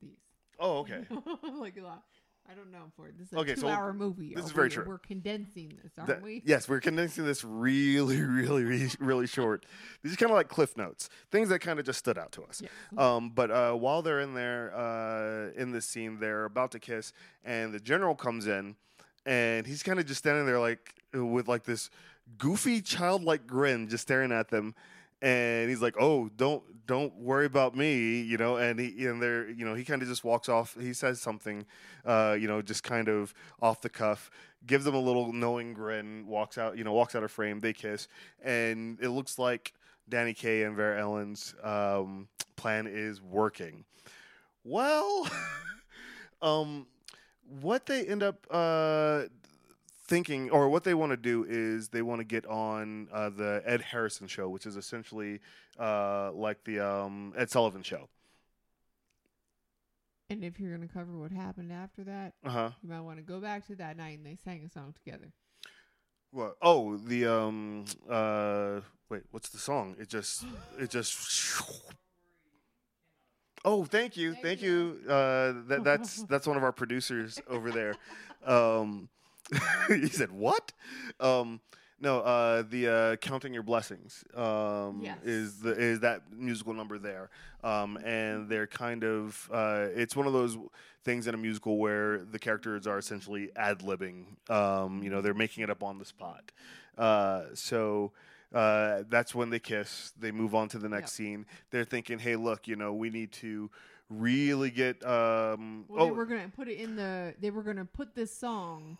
these. Oh, okay. like a lot. I don't know for. This is a Okay, two-hour movie. this is very true. We're condensing this, aren't That- we? Yes, we're condensing this really, really, really, really short. These are kind of like cliff notes, things that kind of just stood out to us. Yes. Um, but uh, while they're in there, uh, in this scene, they're about to kiss, and the general comes in, and he's kind of just standing there, like with like this goofy childlike grin just staring at them and he's like oh don't don't worry about me you know and he and there you know he kind of just walks off he says something uh, you know just kind of off the cuff gives them a little knowing grin walks out you know walks out of frame they kiss and it looks like danny kaye and vera ellen's um, plan is working. Well um what they end up uh thinking or what they want to do is they want to get on uh, the Ed Harrison show, which is essentially uh, like the um, Ed Sullivan show. And if you're gonna cover what happened after that, Uh huh. you might want to go back to that night and they sang a song together. What? Oh, the um. Uh, wait, what's the song? It just. It just. Oh, thank you, Thank thank you. you. Uh, that that's that's one of our producers over there. Um, he said what? Um, no, uh, the uh, counting your blessings um, Yes. is the is that musical number there, um, and they're kind of uh, it's one of those things in a musical where the characters are essentially ad libbing. Um, you know, they're making it up on the spot. Uh, so uh, that's when they kiss. They move on to the next Yep. scene. They're thinking, hey, look, you know, we need to really get. Um, Well, they oh, were gonna put it in the. They were gonna put this song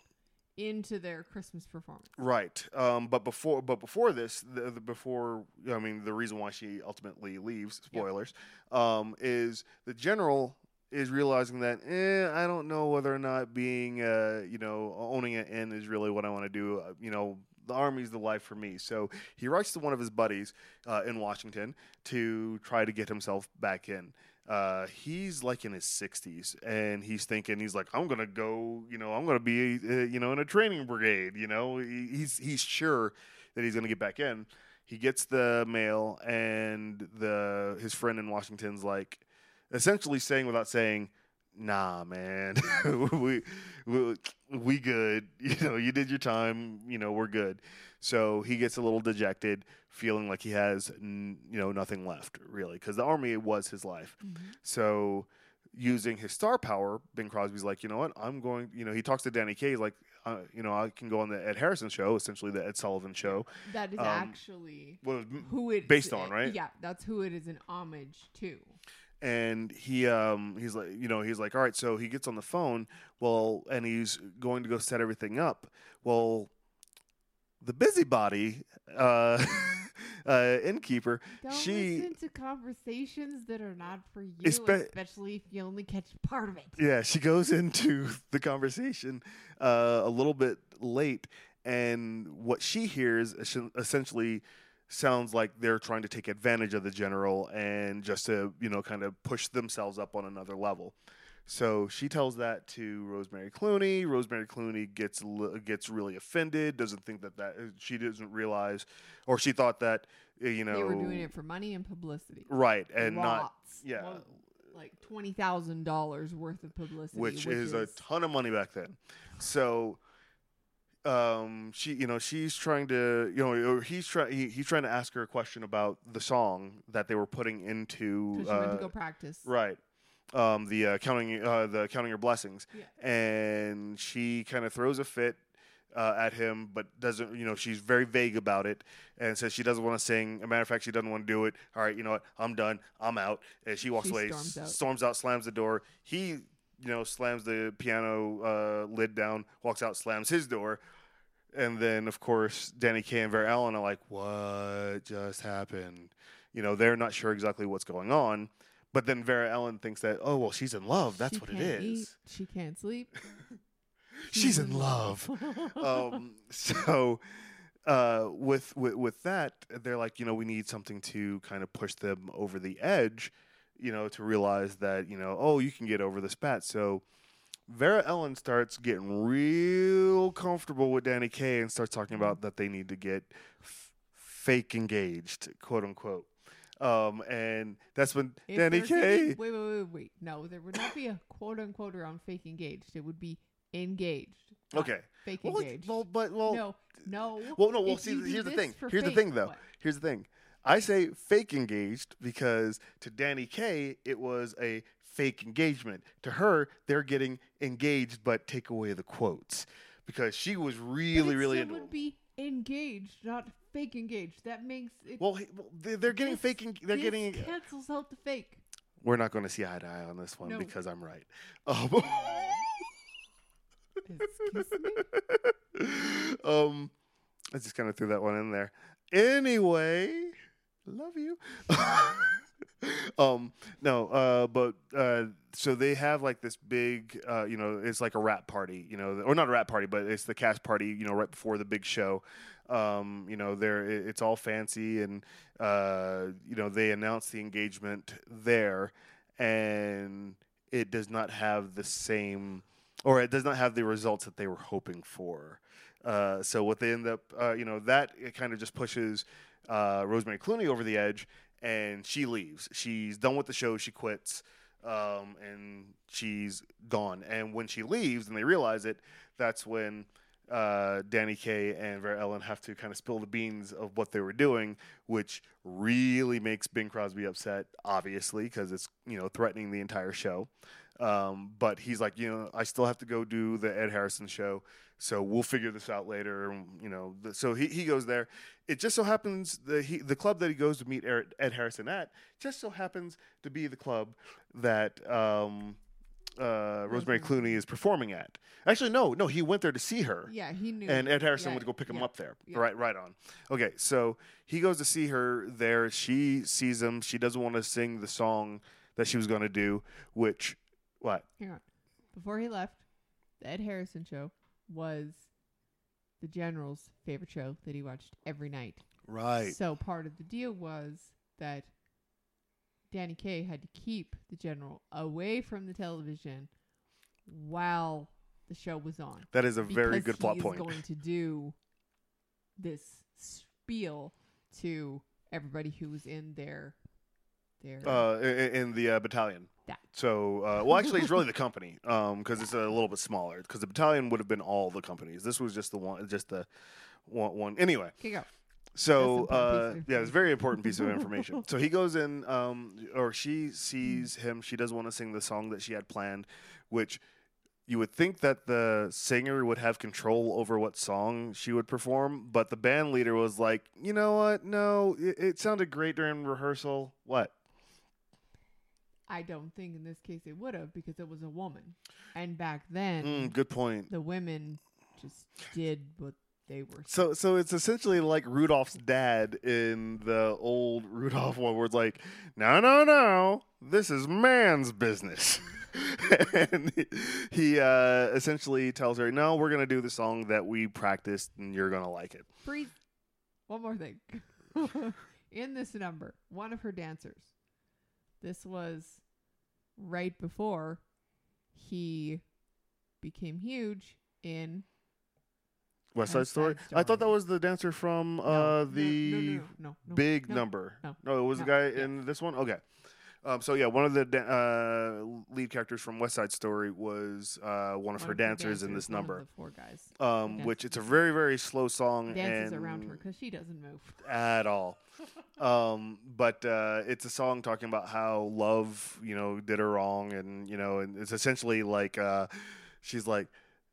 into their Christmas performance. Right, um, but before, but before this, the, the before I mean, the reason why she ultimately leaves, spoilers, um, is the general is realizing that eh, I don't know whether or not being, uh, you know, owning an inn is really what I want to do. Uh, you know, the army's the life for me. So he writes to one of his buddies uh, in Washington to try to get himself back in. Uh, he's like in his 60s and he's thinking he's like i'm gonna go you know i'm gonna be uh, you know in a training brigade you know? He- he's he's sure that he's gonna get back in. He gets the mail and the his friend in washington's like essentially saying without saying nah man we, we we good you know you did your time you know we're good so he gets a little dejected feeling like he has n- you know nothing left really because the army was his life so using his star power, Bing Crosby's like, you know what? I'm going. You know, he talks to Danny Kaye like, uh, you know, I can go on the Ed Harrison show, essentially the Ed Sullivan show. That is Um, actually Well, who it based on, right? Yeah, that's who it is an homage to. And he um he's like you know he's like all right so he gets on the phone well and he's going to go set everything up well the busybody uh uh innkeeper Don't she listen to conversations that are not for you, Espe- especially if you only catch part of it. yeah she goes into the conversation uh a little bit late and what she hears essen- essentially sounds like they're trying to take advantage of the general and just to you know kind of push themselves up on another level so she tells that to Rosemary Clooney. Rosemary Clooney gets gets really offended. Doesn't think that that she doesn't realize, or she thought that uh, you know They were doing it for money and publicity. right and not yeah. Well, like twenty thousand dollars worth of publicity, which, is, a ton of money back then. So, um, she, you know, she's trying to, you know, or he's trying, he, he's trying to ask her a question about the song that they were putting into, she went to uh, go practice. right, um, the uh, counting, uh, the counting your blessings, Yeah. and she kind of throws a fit. Uh, at him, but doesn't, you know, she's very vague about it and says she doesn't want to sing. a matter of fact, she doesn't want to do it. All right, you know what? I'm done. I'm out. And she walks She away, storms out. storms out, slams the door. He you know, slams the piano uh, lid down, walks out, slams his door. And then, of course, Danny Kaye and Vera Ellen are like, what just happened? You know, they're not sure exactly what's going on. But then Vera Ellen thinks that, oh, well, she's in love. That's She what it is." eat, She can't sleep. She's in love. um, so uh, with, with with that, they're like, you know, we need something to kind of push them over the edge, you know, to realize that, you know, oh, you can get over the spat. So Vera Ellen starts getting real comfortable with Danny Kaye and starts talking about that they need to get f- fake engaged, quote unquote. Um, and that's when If Danny Kaye. Wait, wait, wait, wait. No, there would not be a quote unquote around fake engaged. It would be engaged. Okay. Fake Well, engaged. well, but well, no, no. Well, no. Well, see, here's the thing. Here's the thing, though. what? Here's the thing. I say fake engaged because to Danny Kaye, it was a fake engagement. To her, they're getting engaged, but take away the quotes because she was really, it really still would be engaged, not fake engaged. That makes it. Well, well they- they're getting this- faking. They're this getting. cancels out the fake. We're not going to see eye to eye on this one No. because I'm right. Um, Excuse me. um, I just kind of threw that one in there. Anyway, love you. um, no, uh, but uh, so they have like this big, uh, you know, it's like a rap party, you know, or not a rap party, but it's the cast party, you know, right before the big show. Um, you know, there it's all fancy, and uh, you know, they announce the engagement there, and it does not have the same, or it does not have the results that they were hoping for. Uh, so what they end up, uh, you know, that it kind of just pushes uh, Rosemary Clooney over the edge, and she leaves. She's done with the show. She quits, um, and she's gone. And when she leaves, and they realize it, that's when uh, Danny Kaye and Vera Ellen have to kind of spill the beans of what they were doing, which really makes Bing Crosby upset, obviously, because it's you know threatening the entire show. Um, but he's like, you know, I still have to go do the Ed Harrison show, so we'll figure this out later. You know, the, so he, he goes there. It just so happens the he, the club that he goes to meet Ed Ed Harrison at just so happens to be the club that um, uh, Rosemary Clooney is performing at. Actually, no, no, he went there to see her Yeah, he knew. and Ed Harrison Yeah, would go pick him yeah, up there. yeah. Right, right on. Okay, so he goes to see her there. She sees him. She doesn't want to sing the song that she was going to do, which what? Hang on. Before he left, the Ed Harrison show was the general's favorite show that he watched every night. Right. So part of the deal was that Danny Kaye had to keep the general away from the television while the show was on. That is a very good plot point. going to do this spiel to everybody who was in their their Uh, i- i- in the uh, battalion. That. So, uh, well, actually, it's really the company because it's a little bit smaller. Because the battalion would have been all the companies. This was just the one, just the one. one. Anyway, Okay, go. So That's an important piece uh, yeah, it's a very important piece of information. so he goes in, um, or she sees him. She doesn't want to sing the song that she had planned, which you would think that the singer would have control over what song she would perform, but the band leader was like, you know what? No, it, it sounded great during rehearsal. What? I don't think in this case it would have because it was a woman, and back then Mm, good point. the women just did what they were. So, so it's essentially like Rudolph's dad in the old Rudolph one, where it's like, no, no, no, this is man's business. and he, uh, essentially tells her, no, we're gonna do the song that we practiced, and you're gonna like it. Freeze. One more thing. in this number, one of her dancers. This was right before he became huge in West Side Story. I thought that was the dancer from uh, no, the no, no, no, no, no, big no, number. no, it was no, the guy in this one. Okay. Um, so yeah, one of the da- uh, lead characters from West Side Story was uh, one of one her of the dancers in dancers, this number. the four guys um, which it's a very very slow song dances around her because she doesn't move. at all. um, but uh, it's a song talking about how love, you know, did her wrong, and you know, and it's essentially like uh, she's like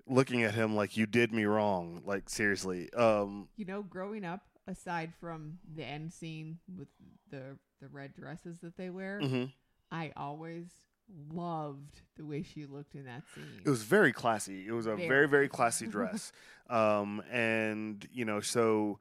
looking at him like you did me wrong, like seriously. Um, You know, growing up, aside from the end scene with the the red dresses that they wear, mhm. I always loved the way she looked in that scene. It was very classy. It was a Very. very very classy dress, um, and you know so.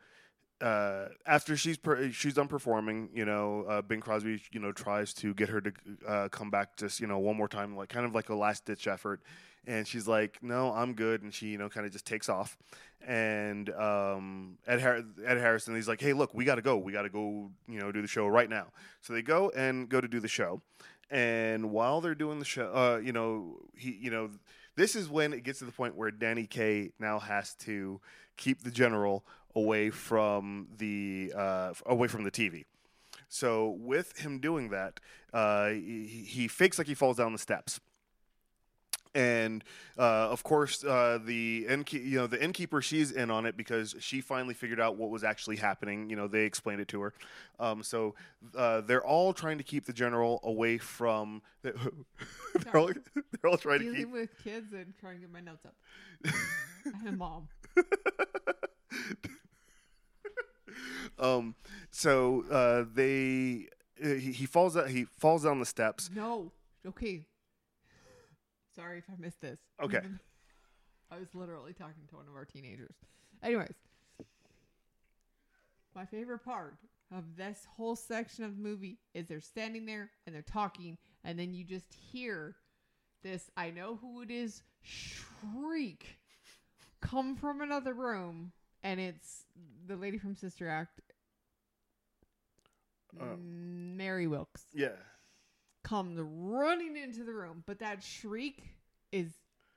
Uh, after she's per- she's done performing, you know, uh, Bing Crosby, you know, tries to get her to uh, come back just you know one more time, like kind of like a last ditch effort, and she's like, "No, I'm good," and she you know kind of just takes off, and um, Ed, Har- Ed Harrison, he's like, "Hey, look, we got to go, we got to go, you know, do the show right now." So they go and go to do the show, and while they're doing the show, uh, you know, he, you know, this is when it gets to the point where Danny Kaye now has to keep the general away from the uh, away from the TV. So with him doing that, uh, he, he fakes like he falls down the steps. And uh, of course, uh, the innke- you know the innkeeper she's in on it because she finally figured out what was actually happening. You know they explained it to her. Um, so uh, they're all trying to keep the general away from. they're, all, they're all trying to Dealing keep. with kids and trying to get my notes up. I'm a mom. um, so uh, they he, he falls out, he falls down the steps. No. Okay. Sorry if I missed this. Okay. I was literally talking to one of our teenagers. Anyways, my favorite part of this whole section of the movie is they're standing there and they're talking, and then you just hear this I know who it is shriek come from another room, and it's the lady from Sister Act, Uh, Mary Wickes Yeah, comes running into the room, but that shriek is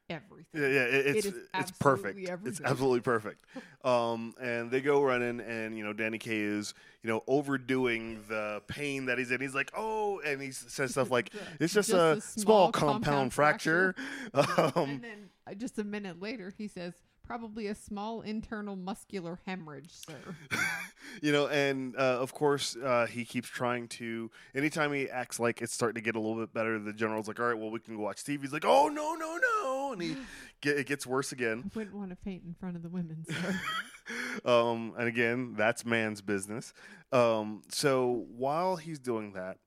everything. yeah, yeah. It, it's is it's perfect. It's absolutely perfect. Um, and they go running, and you know Danny Kaye is you know overdoing the pain that he's in. He's like, oh, and he says stuff like, "It's just, a, small, compound, fracture." Um, and then uh, just a minute later, he says, "Probably a small internal muscular hemorrhage, sir." you know, and uh, of course, uh, he keeps trying to. Anytime he acts like it's starting to get a little bit better, the general's like, "All right, well, we can go watch TV." He's like, "Oh no, no, no!" And he get, it gets worse again. I wouldn't want to faint in front of the women, sir. um, and again, that's man's business. Um, so while he's doing that,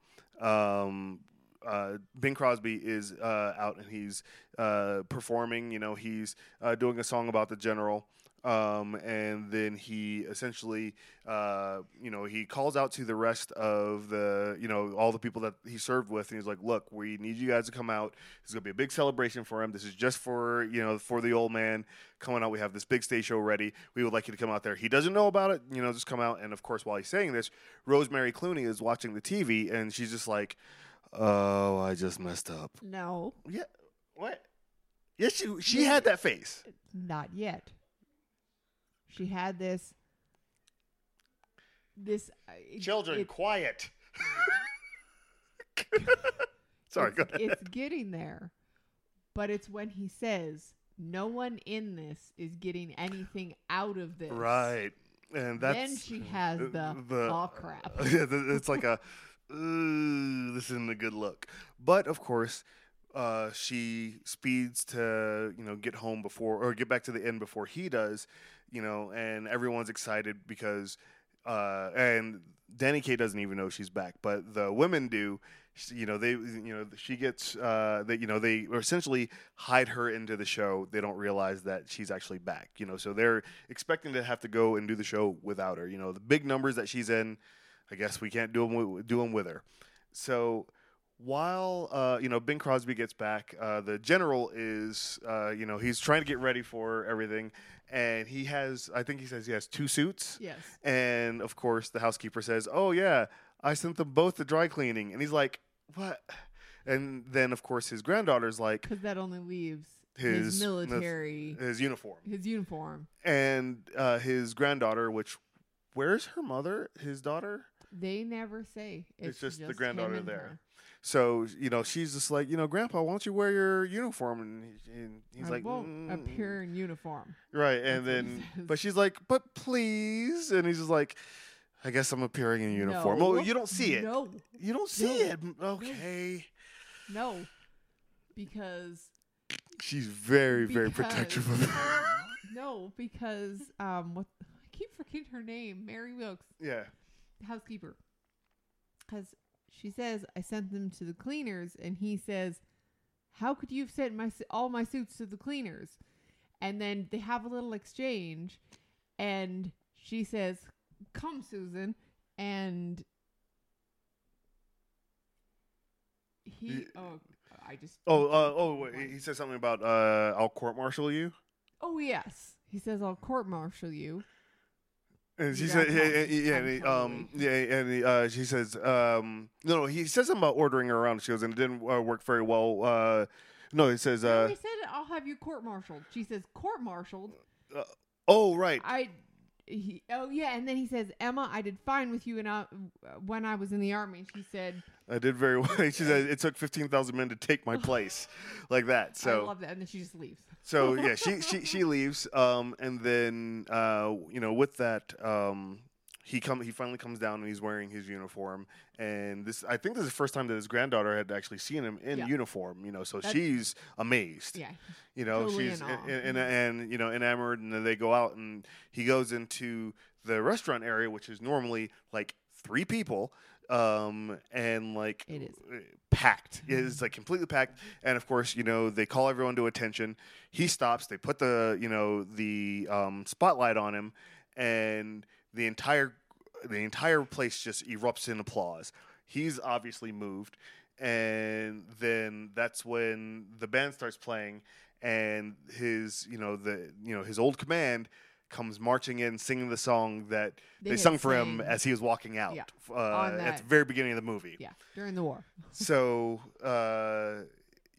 um, uh, Bing Crosby is uh, out and he's uh, performing. You know, he's uh, doing a song about the general. Um, and then he essentially, uh, you know, he calls out to the rest of the, you know, all the people that he served with, and he's like, "Look, we need you guys to come out. It's gonna be a big celebration for him. This is just for, you know, for the old man coming out. We have this big stage show ready. We would like you to come out there. He doesn't know about it, you know, just come out. And of course, while he's saying this, Rosemary Clooney is watching the TV, and she's just like, "Oh, I just messed up." no, Yeah, what? Yes, she she had that face. not yet. She had this. This uh, it- Children, it- quiet. Sorry, it's, go ahead. It's getting there, but it's when he says, "No one in this is getting anything out of this." Right, and that's then she has the, the- oh crap. yeah, it's like a "Ooh, this isn't a good look. But of course, uh, she speeds to you know get home before or get back to the inn before he does, you know, and everyone's excited because uh, and Danny Kaye doesn't even know she's back, but the women do. You know they, you know she gets uh, that you know they essentially hide her into the show. They don't realize that she's actually back. You know, so they're expecting to have to go and do the show without her. You know, the big numbers that she's in, I guess we can't do them do them with her. So while uh, you know Bing Crosby gets back, uh, the general is uh, you know he's trying to get ready for everything, and he has I think he says he has two suits, yes. and of course the housekeeper says, "Oh yeah, I sent them both to dry cleaning," and he's like, "What?" And then of course his granddaughter's like Because that only leaves His- his, military, his uniform, his uniform. and uh, his granddaughter, which where's her mother? His daughter. They never say. It's just the granddaughter there. her. So you know, she's just like, you know, Grandpa, why don't you wear your uniform? And, he, and he's I like, won't "Mm." appear in uniform. right. And That's then, but she's like, but please, and he's just like, I guess I'm appearing in uniform. No. Oh, you don't see it. No, You don't see No. it. Okay. no, because She's very, very Because- protective of her. no, because um, what I keep forgetting her name, Mary Wickes, yeah. Housekeeper, because she says I sent them to the cleaners, and he says, "How could you have sent my all my suits to the cleaners?" And then they have a little exchange, and she says, "Come, Susan," and he oh I just Oh, uh, oh, wait, he says something about uh, I'll court martial you. oh yes he says I'll court martial you. And she said, yeah, yeah, and he, um, yeah, and he, uh, she says, um, no, no, he says something about ordering her around. She goes, and it didn't uh, work very well. Uh, no, he says, no, uh, he said I'll have you court martialed. She says court martialed. oh, right, I he, oh yeah, and then he says Emma, I did fine with you and I, when I was in the army. She said I did very well. She said it took fifteen thousand men to take my place, like that. So I love that, and then she just leaves. so yeah, she she she leaves, um, and then uh, you know, with that, um, he come he finally comes down and he's wearing his uniform, and this I think this is the first time that his granddaughter had actually seen him in Yeah. uniform. You know, so That's- she's amazed. Yeah, you know Totally she's in awe. and, and, and you know enamored and then they go out and he goes into the restaurant area, which is normally like three people, um, and like It is. uh, packed. It is like completely packed. And of course, you know, they call everyone to attention. He stops. They put the you know the um, spotlight on him, and the entire the entire place just erupts in applause. He's obviously moved, and then that's when the band starts playing, and his you know the you know his old command comes marching in singing the song that they, had sung for him as he was walking out Yeah, uh, at the very beginning of the movie Yeah, during the war. so uh,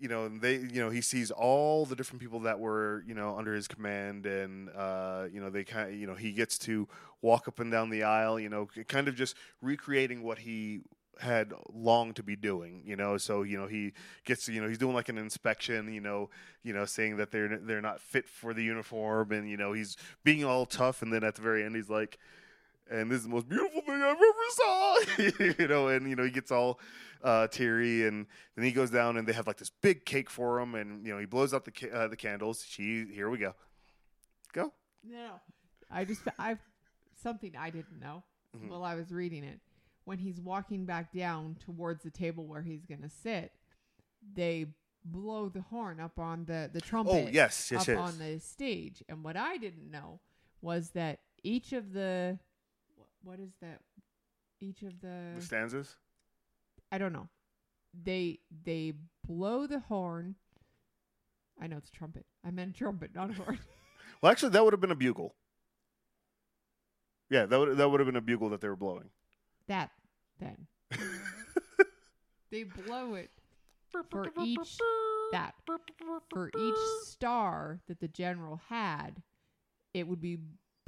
you know they you know he sees all the different people that were you know under his command and uh, you know they kind you know he gets to walk up and down the aisle you know kind of just recreating what he had longed to be doing you know so you know he gets you know he's doing like an inspection you know you know saying that they're they're not fit for the uniform and you know he's being all tough and then at the very end he's like and this is the most beautiful thing I've ever saw. you know, and you know he gets all uh, teary, and then he goes down, and they have like this big cake for him, and you know he blows out the ca- uh, the candles. She, here we go, go. No, I just I something I didn't know Mhm. while I was reading it. When he's walking back down towards the table where he's gonna sit, they blow the horn up on the the trumpet. Oh yes, yes, up yes. on the stage. And what I didn't know was that each of the what is that? Each of the the stanzas. I don't know. They they blow the horn. I know it's a trumpet. I meant trumpet, not a horn. Well, actually, that would have been a bugle. Yeah, that would that would have been a bugle that they were blowing. that then they blow it for each that for each star that the general had, it would be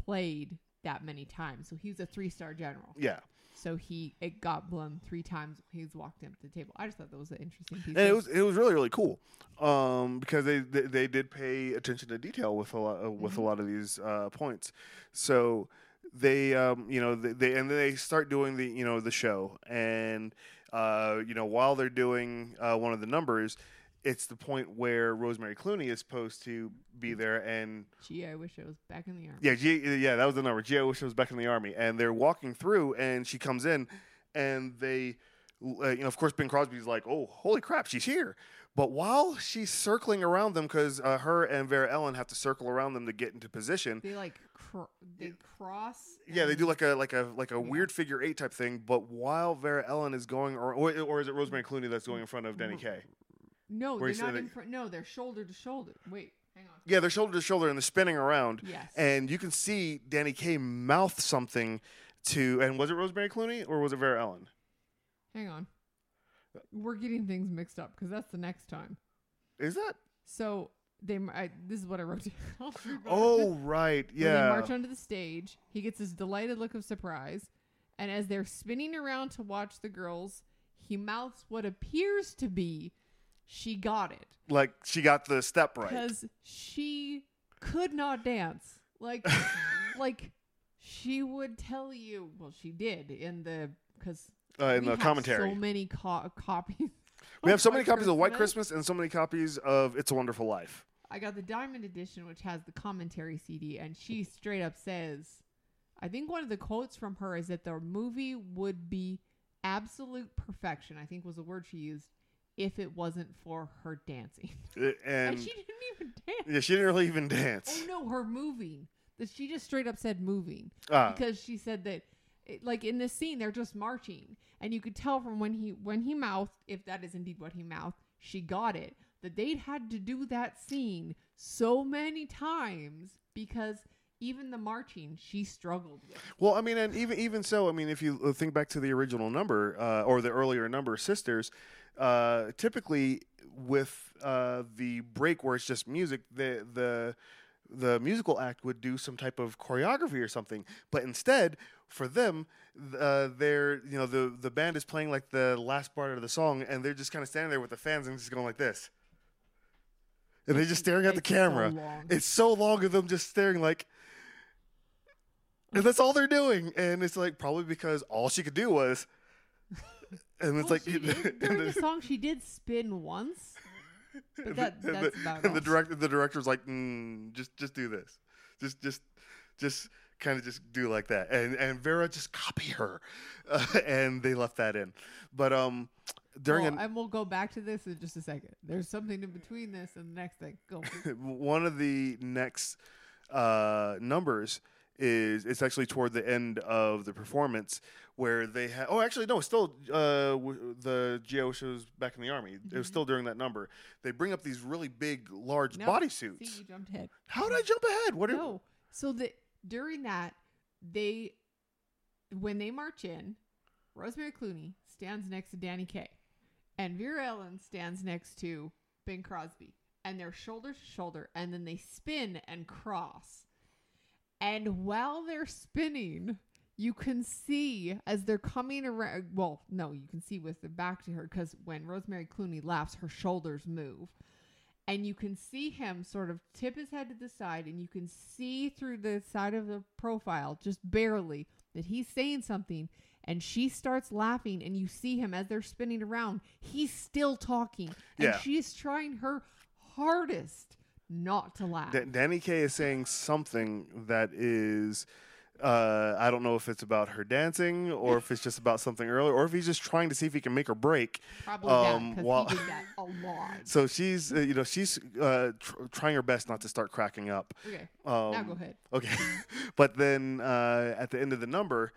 played that many times. So he was a three star general. yeah, So he it got blown three times. He was walked in to the table. I just thought that was an interesting piece. and it was it was really really cool, um, because they, they they did pay attention to detail with a lot uh, with Mhm. a lot of these uh, points. So they um, you know they, they and then they start doing the you know the show and uh, you know while they're doing uh, one of the numbers. It's the point where Rosemary Clooney is supposed to be there, and Gee, I wish I was back in the army. Yeah, G, yeah, that was the number. G, I wish I was back in the army. And they're walking through, and she comes in, and they, uh, you know, of course, Bing Crosby's like, "Oh, holy crap, she's here!" But while she's circling around them, because uh, her and Vera Ellen have to circle around them to get into position. They like cr- they cross. Yeah, they do like a like a like a Yeah. weird figure eight type thing. But while Vera Ellen is going, or or, or is it Rosemary Clooney that's going in front of Danny Kaye? No, they're not in front. No, they're shoulder to shoulder. Wait, hang on. Yeah, they're shoulder to shoulder and they're spinning around. Yes. And you can see Danny Kaye mouth something to, and was it Rosemary Clooney or was it Vera Ellen? hang on. We're getting things mixed up because that's the next time. Is that? So they. I, this is what I wrote down. I'll read what I Oh, right. When they Yeah. march onto the stage, he gets this delighted look of surprise, and as they're spinning around to watch the girls, he mouths what appears to be, "She got it," Like she got the step right. because she could not dance. Like, like she would tell you. Well, she did in the because Uh, in we the have commentary. So many co- copies. we have so many copies of White Christmas and so many copies of It's a Wonderful Life. I got the diamond edition, which has the commentary CD, and she straight up says, I think one of the quotes from her is that the movie would be absolute perfection, I think was the word she used, if it wasn't for her dancing. Uh, And, And she didn't even dance. yeah, she didn't really even dance. Oh no, her moving. That she just straight up said moving Ah, because she said that it, like in this scene they're just marching and you could tell from when he when he mouthed if that is indeed what he mouthed she got it that they'd had to do that scene so many times because even the marching she struggled with well, I mean, and even even so, I mean, if you uh, think back to the original number uh, or the earlier number, Sisters, uh, typically with uh, the break where it's just music, the the the musical act would do some type of choreography or something, but instead for them, uh, they're you know the the band is playing like the last part of the song, and they're just kind of standing there with the fans and just going like this, and they're just staring at the It's so camera. It's so long of them just staring like. And that's all they're doing, and it's like probably because all she could do was, and it's Well, like, did- during the song she did spin once but that, and that's the, about and the director the director's like mm, just just do this just just just kind of just do like that, and and Vera just copy her, uh, and they left that in. But um, during Well, an, and we'll go back to this in just a second. There's something in between this and the next thing. Go. one of the next uh, numbers is it's actually toward the end of the performance where they had oh actually no still uh, w- the Geo shows back in the army it was Mhm. still during that number they bring up these really big large No, bodysuits See, you jumped ahead. how did I jump ahead what are, No. So that during that, they when they march in, Rosemary Clooney stands next to Danny Kaye, and Vera Ellen stands next to Bing Crosby, and they're shoulder to shoulder, and then they spin and cross. And while they're spinning, you can see as they're coming around. Well, no, you can see with the back to her because when Rosemary Clooney laughs, her shoulders move and you can see him sort of tip his head to the side and you can see through the side of the profile just barely that he's saying something and she starts laughing and you see him as they're spinning around he's still talking and Yeah. she's trying her hardest not to laugh. Da- Danny Kaye is saying something that is uh, I don't know if it's about her dancing or if it's just about something earlier or if he's just trying to see if he can make her break probably um, that while- he did that a lot. So she's, uh, you know, she's uh, tr- trying her best not to start cracking up. okay. Um, now go ahead. Okay, but then uh, at the end of the number,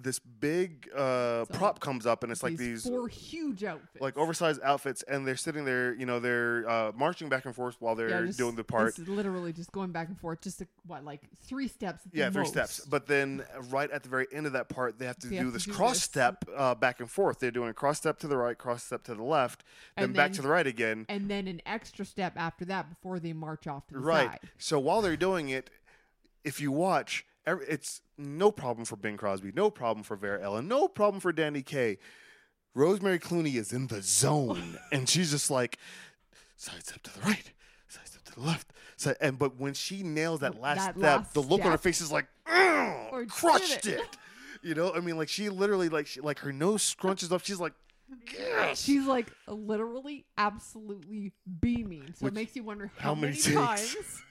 this big uh, So, prop comes up, and it's like these four huge outfits like oversized outfits, and they're sitting there, you know, they're uh, marching back and forth while they're Yeah, just- doing the part. This is literally just going back and forth, just a, what, like three steps. At the Yeah, three steps. But then right at the very end of that part, they have to They do have to this do cross this. step uh, back and forth. They're doing a cross step to the right, cross step to the left, then And back to the right again. and then an extra step after that before they march off to the Right. side. So while they're doing it, if you watch, it's no problem for Bing Crosby, no problem for Vera Ellen, no problem for Danny Kaye. Rosemary Clooney is in the zone, and she's just like side step to the right, side step to the left. So, and but when she nails that last That step, last the look on her face is like, crushed it." it. You know, I mean, like she literally, like, she, like her nose scrunches up. She's like, yes. She's like literally absolutely beaming. So Which- it makes you wonder how, how many many, times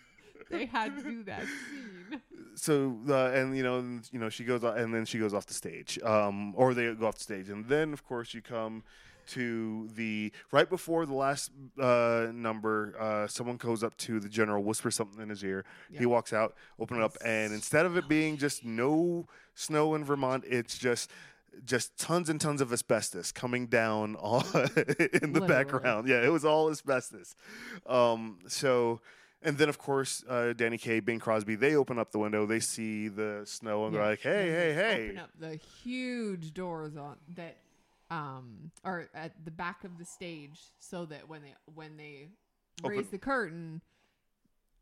they had to do that scene. so uh, and you know and, you know she goes off, and then she goes off the stage um or they go off the stage. And then of course you come to the right before the last uh number uh someone goes up to the general whispers something in his ear. He walks out open it up and instead of it being just no snow in vermont it's just just tons and tons of asbestos coming down all in the Literally. background. Yeah it was all asbestos. Um so and then, of course, uh, Danny Kaye, Bing Crosby, they open up the window. They see the snow, and Yeah. they're like, "Hey, hey, they hey!" Open up the huge doors on that um are at the back of the stage so that when they when they Open- raise the curtain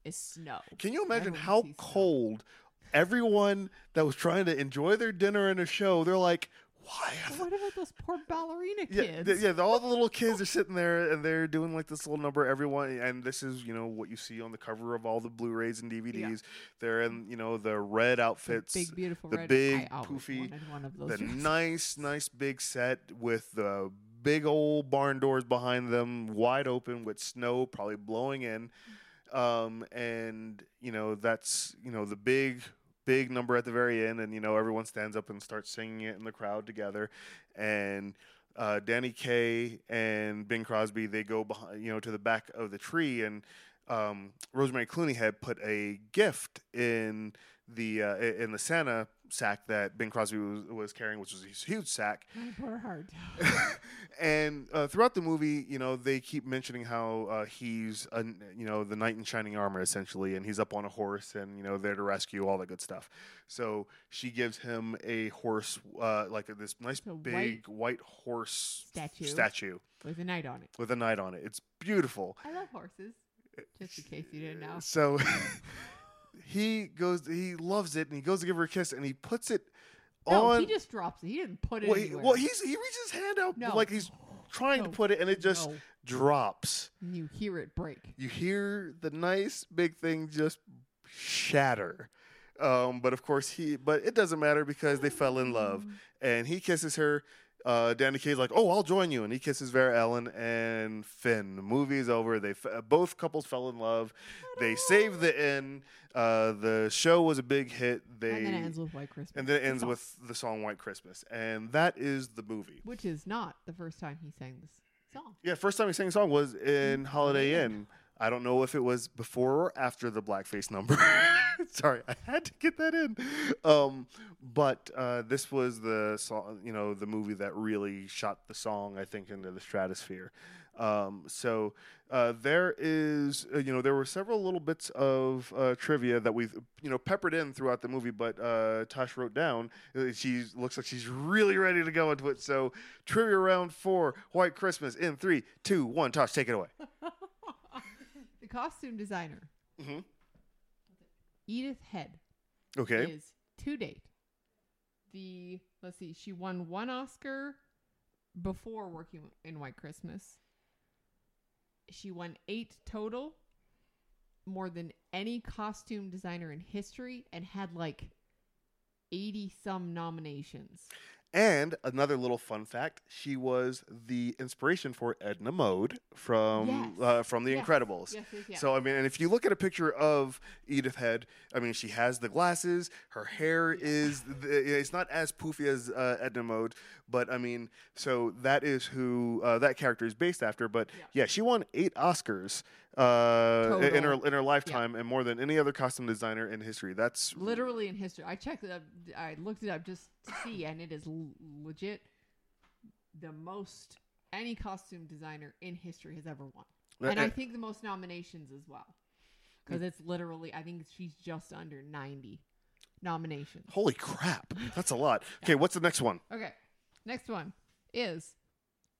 it's snow. Can you imagine how cold everyone that was trying to enjoy their dinner and a show? They're like, "Why?" What about those poor ballerina yeah, kids? th- yeah. the- All the little kids are sitting there and they're doing like this little number. Everyone, and this is you know what you see on the cover of all the Blu-rays and DVDs. They're in you know the red The outfits, big beautiful the red. big, poofy- one of those. the dresses. nice, nice big set with the big old barn doors behind them, wide open with snow probably blowing in. Um, and you know that's you know the big, big number at the very end, and you know everyone stands up and starts singing it in the crowd together, and. Uh, Danny Kaye and Bing Crosby, they go behind, you know, to the back of the tree, and um, Rosemary Clooney had put a gift in the uh, in the Santa sack that Bing Crosby was, was carrying, which was a huge sack. My poor heart. and uh, throughout the movie, you know, they keep mentioning how uh, he's, a, you know, the knight in shining armor essentially, and he's up on a horse and you know there to rescue all that good stuff. So she gives him a horse, uh, like this nice a big white, horse Statue. statue With a knight on it. with a knight on it. It's beautiful. I love horses. Just in case you didn't know. So he goes, he loves it, and he goes to give her a kiss, and he puts it No, on. he just drops it. He didn't put it well, he, anywhere. well, he's he reaches his hand out No. like he's trying to No. put it, and it just No. drops. you hear it break. You hear the nice big thing just shatter. Um, but of course he, but it doesn't matter because they fell in love, and he kisses her. Uh, Danny Kaye's like, "Oh, I'll join you," and he kisses Vera Ellen and Finn. The movie is over. They f- both couples fell in love. They saved the inn. Uh, the show was a big hit. They and then it ends with White Christmas. and then it The ends with the song "White Christmas," and that is the movie. which is not the first time he sang this song. Yeah, first time he sang a song was in Holiday Holiday Inn. I don't know if it was before or after the blackface number. Sorry, I had to get that in. Um, but uh, this was the song, you know, the movie that really shot the song, I think, into the stratosphere. Um, so uh, there is, uh, you know, there were several little bits of uh, trivia that we've, you know, peppered in throughout the movie. But uh, Tosh wrote down. uh, She looks like she's really ready to go into it. So trivia round four, White Christmas in three, two, one. Tosh, take it away. The costume designer, Mhm. Edith Head, Okay. is to date the let's see, she won one Oscar before working in White Christmas. She won eight total, more than any costume designer in history, and had like eighty some nominations. And another little fun fact: she was the inspiration for Edna Mode from Yes. uh, from The Yes. Incredibles. Yes. So I mean, and if you look at a picture of Edith Head, I mean, she has the glasses. Her hair is it's not as poofy as uh, Edna Mode, but I mean, so that is who uh, that character is based after. But Yeah. yeah, she won eight Oscars uh, in her in her lifetime, and more than any other costume designer in history. That's literally in history. I checked it up. I looked it up just to see, and it is l- legit the most any costume designer in history has ever won, and I think the most nominations as well, because it's literally. I think she's just under ninety nominations. holy crap, that's a lot. Okay, what's the next one? Okay, next one is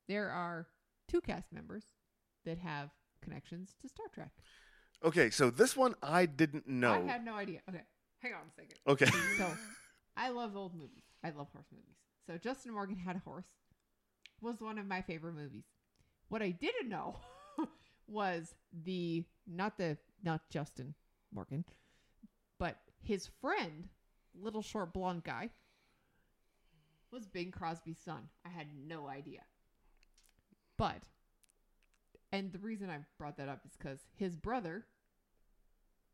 there are two cast members that have connections to Star Trek. Okay, so this one I didn't know. I had no idea. Okay, hang on a second. okay. so I love old movies. I love horse movies. So Justin Morgan had a horse was one of my favorite movies. What I didn't know was the not the not Justin Morgan, but his friend, little short blonde guy, was Bing Crosby's son. I had no idea. But and the reason I brought that up is because his brother,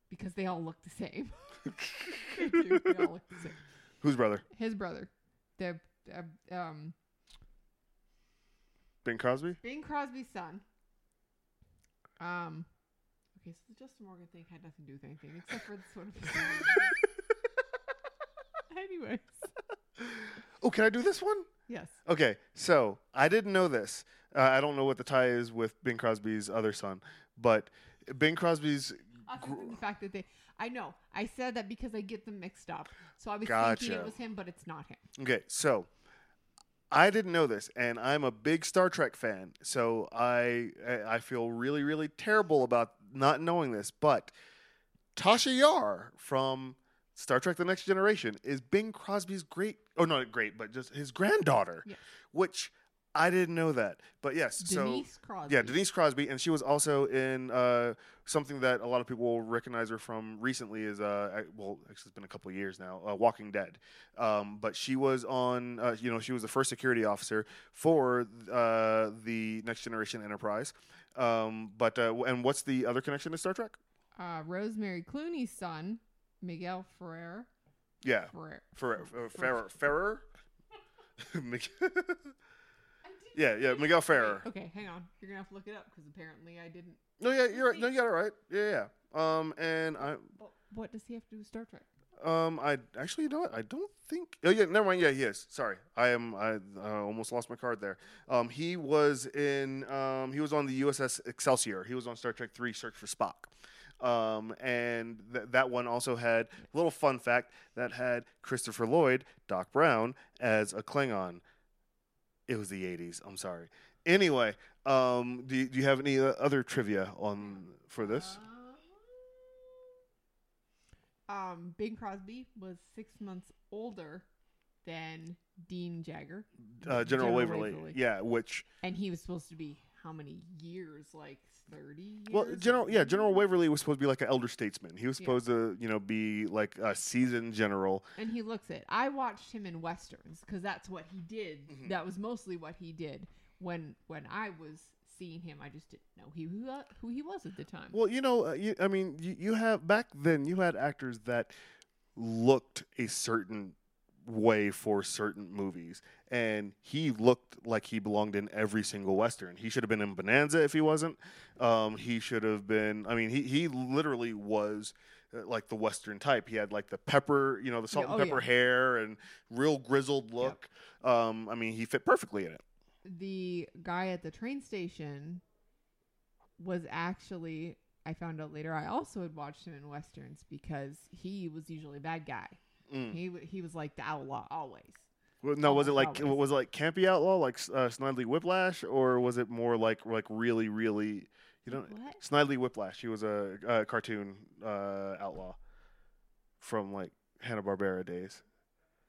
because they all look the same. they do. They all look the same Whose brother? his brother, the uh, um Bing Crosby? Bing Crosby's son. Um, okay, so the Justin Morgan thing had nothing to do with anything except for the sort of. Anyways, Oh, can I do this one? Yes, Okay, so I didn't know this. Uh, I don't know what the tie is with Bing Crosby's other son, but Bing Crosby's. gr- the fact that they, I know I said that because I get them mixed up, so I was thinking Gotcha. it was him, but it's not him. Okay, so I didn't know this, and I'm a big Star Trek fan, so I I feel really really terrible about not knowing this. But Tasha Yar from Star Trek: The Next Generation is Bing Crosby's great, oh not great, but just his granddaughter, Yes. which I didn't know that. But yes, so Denise Crosby. Yeah, Denise Crosby, and she was also in uh, something that a lot of people will recognize her from recently. Is uh, well, actually, it's been a couple of years now. Uh, Walking Dead, um, but she was on. Uh, you know, she was the first security officer for uh, the Next Generation Enterprise. Um, but uh, and what's the other connection to Star Trek? Uh, Rosemary Clooney's son, Miguel Ferrer. Yeah, Ferrer. for uh, Ferrer. Ferrer. Mig- yeah, yeah, Miguel Ferrer. Okay, hang on. You're gonna have to look it up because apparently I didn't. No, yeah, you're right. No, you got it right. Yeah, yeah. Um, and I, But what does he have to do with Star Trek? Um, I actually, you know what? I don't think. Oh yeah, never mind. Yeah, he is. Sorry, I am. I uh, almost lost my card there. Um, he was in. Um, he was on the USS Excelsior. He was on Star Trek Three: Search for Spock. Um, and th- that one also had a little fun fact that had Christopher Lloyd, Doc Brown, as a Klingon. It was the '80s. I'm sorry. Anyway, um, do you, do you have any uh, other trivia on for this? Um, Bing Crosby was six months older than Dean Jagger, Uh, General, General Waverly. Waverly. Yeah, which and he was supposed to be how many years, like thirty. Years Well, General, yeah, General? Waverly was supposed to be like an elder statesman. He was Yeah. supposed to, you know, be like a seasoned general. and he looks it. I watched him in westerns because that's what he did. Mhm. That was mostly what he did when when I was seeing him. I just didn't know he who, uh, who he was at the time. Well, you know, uh, you, I mean, you, you have back then you had actors that looked a certain way for certain movies, and he looked like he belonged in every single western. He should have been in Bonanza if he wasn't. Um, he should have been. I mean, he he literally was. uh, Like the Western type, he had like the pepper, you know, the salt Yeah, and oh, pepper yeah. hair and real grizzled look. Um, I mean, he fit perfectly in it. the guy at the train station was actually I found out later I also had watched him in westerns because he was usually a bad guy. Mm. He he was like the outlaw always. Well, No, was it like Always. was it like campy outlaw like uh, Snidely Whiplash, or was it more like like really really you know What? Snidely Whiplash? He was a, a cartoon uh, outlaw from like Hanna Barbera days.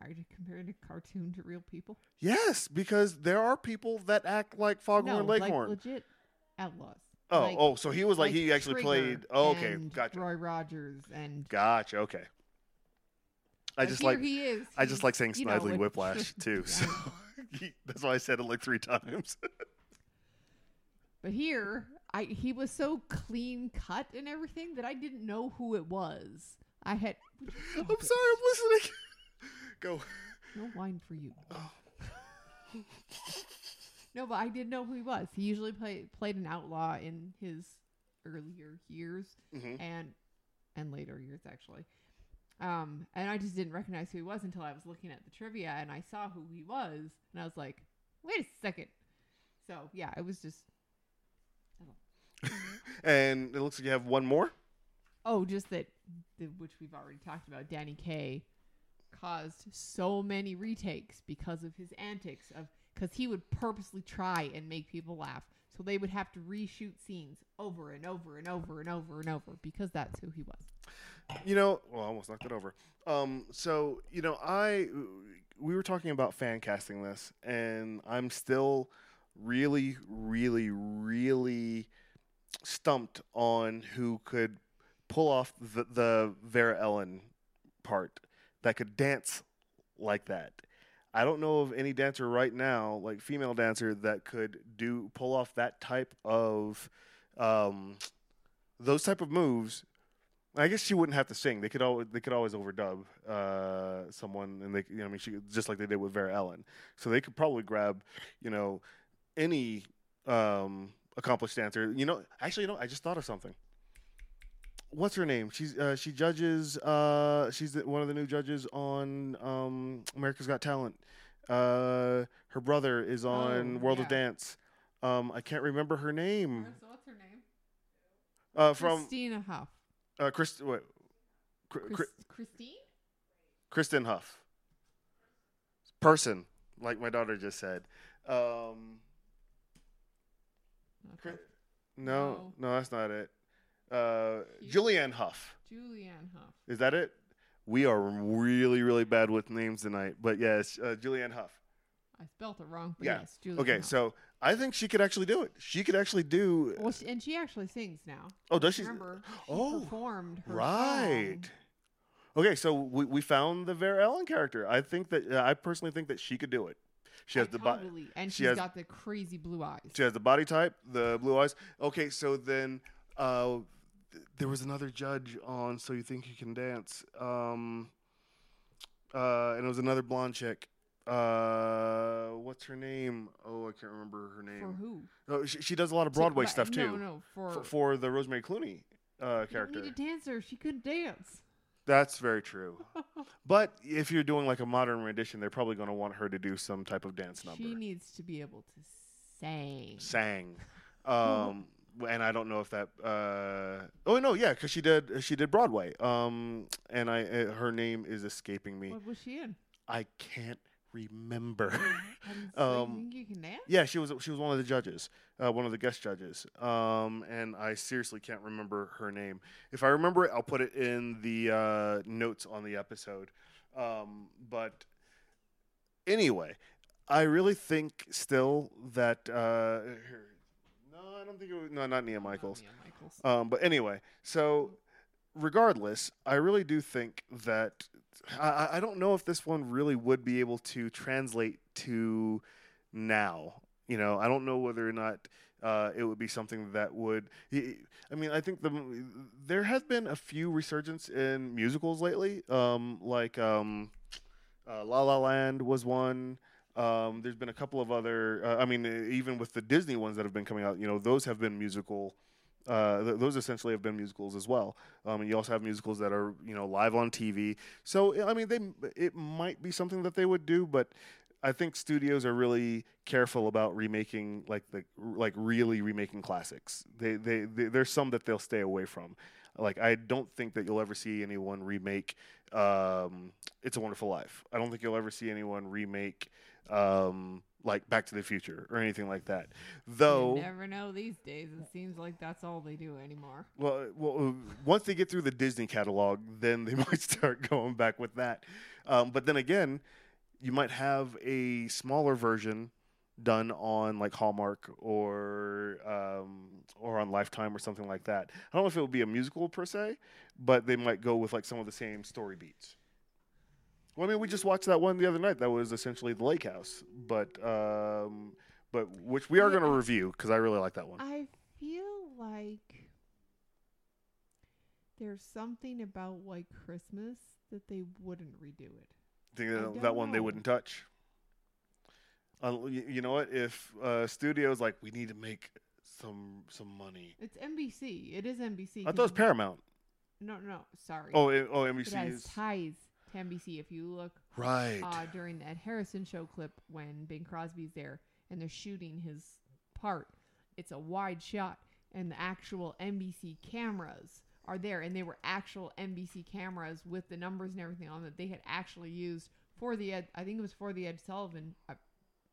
Are you comparing a cartoon to real people? Yes, because there are people that act like Foghorn no, Leghorn. like legit outlaws. oh, like- oh, so he was like, he actually Trigger played. Oh, okay, gotcha, Roy Rogers and gotcha. Okay, I just like he is. I just like saying Snidely Whiplash too. So that's why I said it like three times. But here, I he was so clean cut and everything that I didn't know who it was. I had. I'm sorry, I'm listening. Go. No wine for you. Oh. No, but I didn't know who he was. He usually played played an outlaw in his earlier years hmm and and later years actually. Um, and I just didn't recognize who he was until I was looking at the trivia and I saw who he was and I was like, wait a second. So yeah, it was just And it looks like you have one more. oh, just that the, which we've already talked about. Danny Kaye caused so many retakes because of his antics of because he would purposely try and make people laugh. So they would have to reshoot scenes over and over and over and over and over because that's who he was. You know, well, I almost knocked it over. Um, so you know, I we were talking about fan casting this, and I'm still really, really, really stumped on who could pull off the, the Vera Ellen part that could dance like that. I don't know of any dancer right now, like female dancer, that could do pull off that type of um, those type of moves I guess she wouldn't have to sing. They could always they could always overdub uh, someone, and they you know I mean she just like they did with Vera Ellen. So they could probably grab you know any um, accomplished dancer. You know, actually, you know, I just thought of something. What's her name? She's uh, she judges. Uh, she's the, one of the new judges on um, America's Got Talent. Uh, her brother is on Oh, World of. Dance. Um, I can't remember her name. So what's her name? Uh, from Christina Hough. Uh, Chris, wait, Cr- Chris, Christine? Kristen Hough. Person, like my daughter just said. Um, Okay. no, no, that's not it. Uh, Julianne Hough. Julianne Hough. Is that it? We are really, really bad with names tonight. But yes, uh, Julianne Hough. I spelt it wrong, but Yeah. yes, Julianne Okay, Hough. so I think she could actually do it. She could actually do. Well, she, and she actually sings now. Oh, does she? Remember, she Oh, performed her Right. song. Okay, so we, we found the Vera Ellen character. I think that uh, I personally think that she could do it. She has I the body. totally, and she has got the crazy blue eyes. She has the body type, the blue eyes. Okay, so then uh, th- there was another judge on So You Think You Can Dance. Um, uh, and it was another blonde chick. Uh, what's her name? Oh, I can't remember her name. For who? Oh, she, she does a lot of Broadway right, stuff too. No, no, for, For, for the Rosemary Clooney uh, you character. need a dancer. She couldn't dance. That's very true. but if you're doing like a modern rendition, they're probably going to want her to do some type of dance number. She needs to be able to sing. sang. Um, and I don't know if that. Uh, oh no, yeah, because she did. She did Broadway. Um, and I, uh, her name is escaping me. What was she in? I can't remember. Um, you think you can dance? yeah, she was. She was one of the judges, uh, one of the guest judges. Um, and I seriously can't remember her name. If I remember it, I'll put it in the uh, notes on the episode. Um, but anyway, I really think still that uh, here, I don't think it was. No, not Nia Michaels. Mia Michaels. Um, but anyway, so regardless, I really do think that I- I, don't know if this one really would be able to translate to now. You know, I don't know whether or not uh, it would be something that would. I mean, I think the there has been a few resurgence in musicals lately, um, like um, uh, La La Land was one. Um, there's been a couple of other. Uh, I mean, even with the Disney ones that have been coming out, you know, those have been musical. Uh, th- those essentially have been musicals as well. Um, and you also have musicals that are you know live on TV. So I mean, they it might be something that they would do, but I think studios are really careful about remaking like the like really remaking classics. They, they, they there's some that they'll stay away from. Like I don't think that you'll ever see anyone remake um, "It's a Wonderful Life." I don't think you'll ever see anyone remake um, like Back to the Future or anything like that. Though you never know these days. It seems like that's all they do anymore. well, well, uh, once they get through the Disney catalog, then they might start going back with that. Um, but then again, you might have a smaller version done on like Hallmark or um, or on Lifetime or something like that. I don't know if it would be a musical per se, but they might go with like some of the same story beats. Well, I mean, we just watched that one the other night. That was essentially the Lake House, but um, but which we are Yeah, going to review because I really like that one. I feel like there's something about White Christmas that they wouldn't redo it. think that, that one they wouldn't touch. Uh, you, you know what? If uh, studios like we need to make some some money, It's NBC. It is NBC. I thought it was Paramount. No, no, sorry. Oh, it, oh, it NBC has is ties NBC. If you look right. uh, during the Ed Harrison show clip when Bing Crosby's there and they're shooting his part, it's a wide shot, and the actual NBC cameras are there, and they were actual NBC cameras with the numbers and everything on that they had actually used for the Ed. I think it was for the Ed Sullivan. Uh,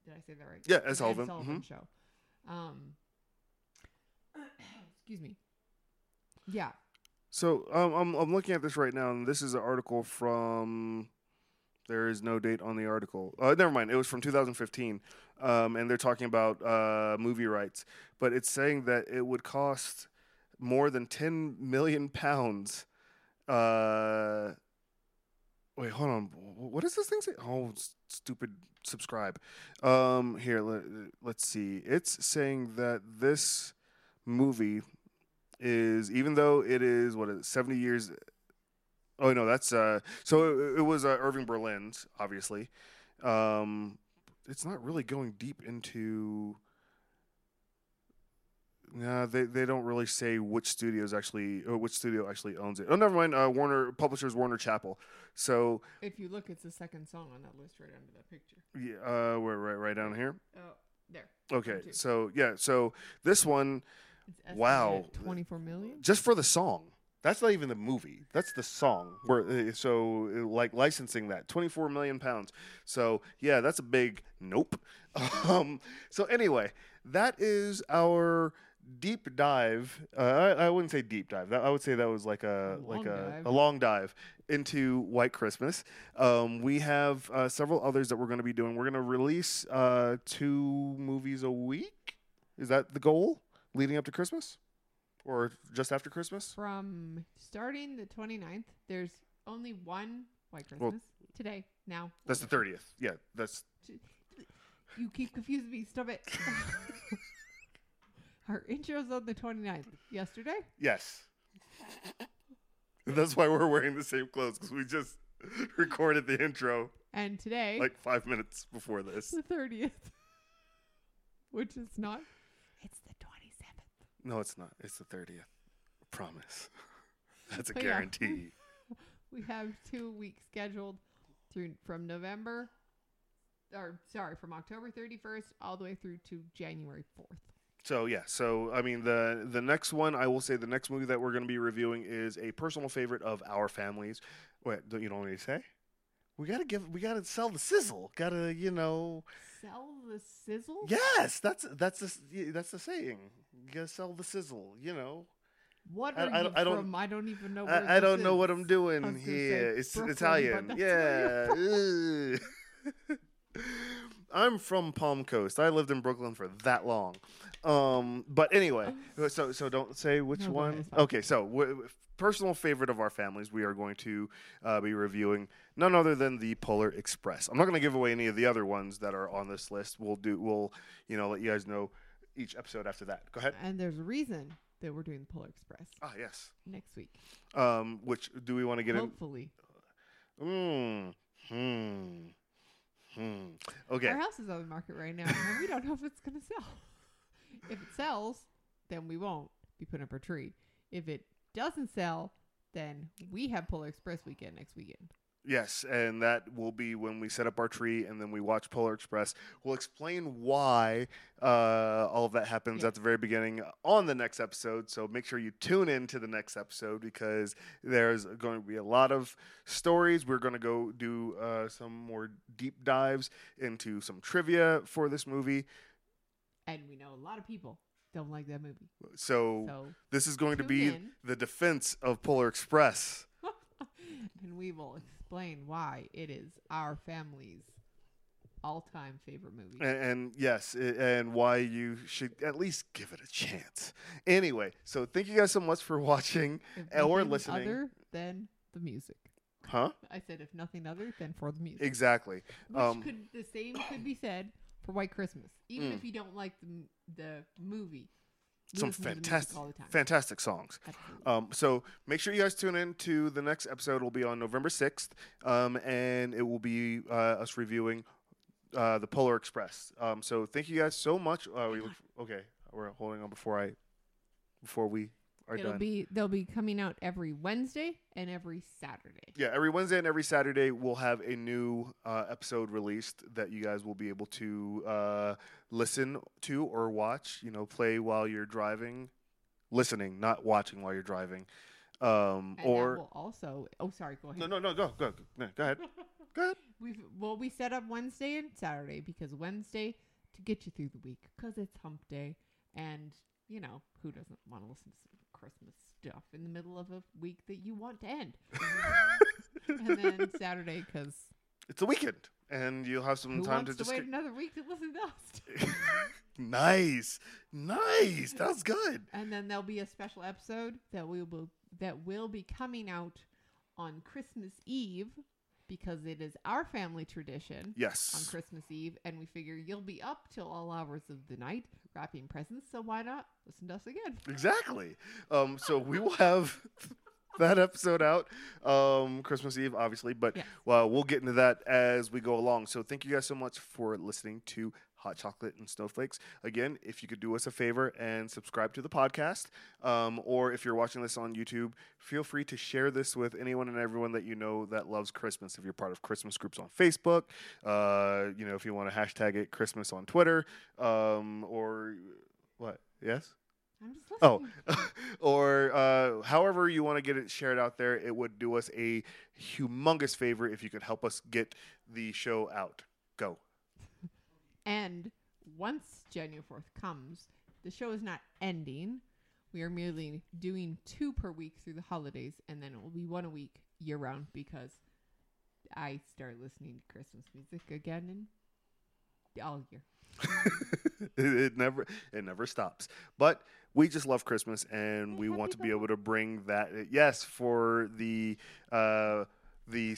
did I say that right? Yeah, The Ed Sullivan, Sullivan mhm. show. Um, excuse me. Yeah, So um, I'm I'm looking at this right now, and this is an article from. There is no date on the article. Uh, never mind. It was from 2015, um, and they're talking about uh, movie rights. But it's saying that it would cost more than 10 million pounds. Uh, wait, hold on. What does this thing say? Oh, stupid. Subscribe. Um, here, let, let's see. It's saying that this movie is even though it is what is it, 70 years oh no that's uh so it, it was uh, irving berlin's obviously um it's not really going deep into no, they they don't really say which studios actually or which studio actually owns it. Oh, never mind. Uh, Warner publishers Warner Chappell. So if you look, it's the second song on that list right under that picture. yeah, uh, we're right right down here. Oh, there. Okay, so yeah, so this one Wow. 24 million. just for the song. That's not even the movie. That's the song. Where uh, so uh, like licensing that twenty four million pounds. So yeah, that's a big nope. Um, so anyway, that is our deep dive. Uh, I, I wouldn't say deep dive. That, I would say that was like a, A like a, dive. a long dive into White Christmas. Um, we have uh, several others that we're going to be doing. We're going to release uh, two movies a week. Is that the goal leading up to Christmas? Or just after Christmas? From starting the 29th, there's only one White Well- Christmas today. Now That's the thirtieth. Yeah, that's you keep confusing me. Stop it. Our intro's on the 29th. Yesterday, yes. that's why we're wearing the same clothes because we just recorded the intro and today, like five minutes before this. the 30th, which is not. It's the 27th. No, it's not. It's the thirtieth. Promise. That's a But yeah. guarantee. We have two weeks scheduled through from November, or sorry, from October 31st all the way through to January 4th. So yeah, so I mean the the next one I will say the next movie that we're going to be reviewing is a personal favorite of our families. Wait, don't you know what I say? We gotta give, we gotta sell the sizzle. Gotta, you know, Sell the sizzle. yes, that's that's the that's the saying. You gotta sell the sizzle. You know, What I- are I I don't- I don't even know. I, I don't know what I'm doing gonna say here. It's Brooklyn, Italian. Yeah. I'm from Palm Coast. I lived in Brooklyn for that long. Um, but anyway, so so don't say which No, one. ahead, it's fine. Okay, so w- personal favorite of our families, we are going to uh, be reviewing none other than the Polar Express. I'm not going to give away any of the other ones that are on this list. We'll do. We'll you know let you guys know each episode after that. Go ahead. And there's a reason that we're doing the Polar Express Ah, yes. next week. Um, which do we want to get in? Hopefully. Mm, hmm. Hmm. Okay. Our house is on the market right now, and we don't know if it's going to sell. If it sells, then we won't be putting up our tree. If it doesn't sell, then we have Polar Express weekend next weekend. Yes, and that will be when we set up our tree and then we watch Polar Express. We'll explain why uh, all of that happens Yeah. at the very beginning on the next episode. So make sure you tune in to the next episode because there's going to be a lot of stories. We're going to go do uh, some more deep dives into some trivia for this movie. And we know a lot of people don't like that movie. So, So, this is going to be in. the defense of Polar Express. and we will explain why it is our family's all-time favorite movie. And, and yes, and why you should at least give it a chance. Anyway, so thank you guys so much for watching, If or listening. other than the music. huh? I said if nothing other than for the music. Exactly. Which Um, could the same could be said for White Christmas. Even Mm. if you don't like the the movie, Some listen to the music fantastic, all the time. fantastic songs. Um, so make sure you guys tune in to the next episode. It'll be on November sixth, um, and it will be uh, us reviewing uh, the Polar Express. Um, so thank you guys so much. Uh, we look, okay, we're holding on before I before we are It'll done. be they'll be coming out every Wednesday and every Saturday. Yeah, every Wednesday and every Saturday we'll have a new uh, episode released that you guys will be able to uh, listen to or watch. You know, play while you're driving, listening, not watching while you're driving. Um, And or also oh sorry, go ahead. no, no, no, go, go, go, go ahead, go ahead. We've well we set up Wednesday and Saturday because Wednesday to get you through the week because it's hump day and you know who doesn't want to listen to Christmas stuff in the middle of a week that you want to end. and then Saturday because It's a weekend, and you'll have some who time wants to to, just. wait another week to listen to us? nice, nice. That's good. And then there'll be a special episode that we will that will be coming out on Christmas Eve because it is our family tradition Yes. on Christmas Eve, and we figure you'll be up till all hours of the night wrapping presents. So why not listen to us again? Exactly. Um, so we will have that episode out um, Christmas Eve, obviously, but Yes. well, we'll get into that as we go along. So thank you guys so much for listening to Hot Chocolate and Snowflakes. Again, if you could do us a favor and subscribe to the podcast, um, or if you're watching this on YouTube, feel free to share this with anyone and everyone that you know that loves Christmas. If you're part of Christmas groups on Facebook, uh, you know, if you want to hashtag it Christmas on Twitter, um, or what? Yes? I'm just Oh, or uh, however you want to get it shared out there, it would do us a humongous favor if you could help us get the show out. Go. And once January 4th comes, the show is not ending. We are merely doing two per week through the holidays, and then it will be one a week year round because I start listening to Christmas music again in all year. it, never it never stops. But we just love Christmas and we want to be able to bring that yes for the uh the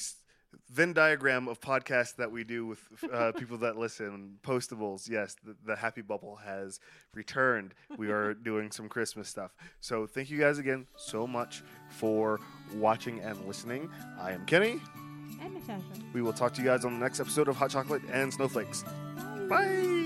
Venn diagram of podcasts that we do with uh, people that listen, postables. Yes, the, the happy bubble has returned. We are doing some Christmas stuff. So thank you guys again so much for watching and listening. I am Kenny. And Natasha. We will talk to you guys on the next episode of Hot Chocolate and Snowflakes. Bye.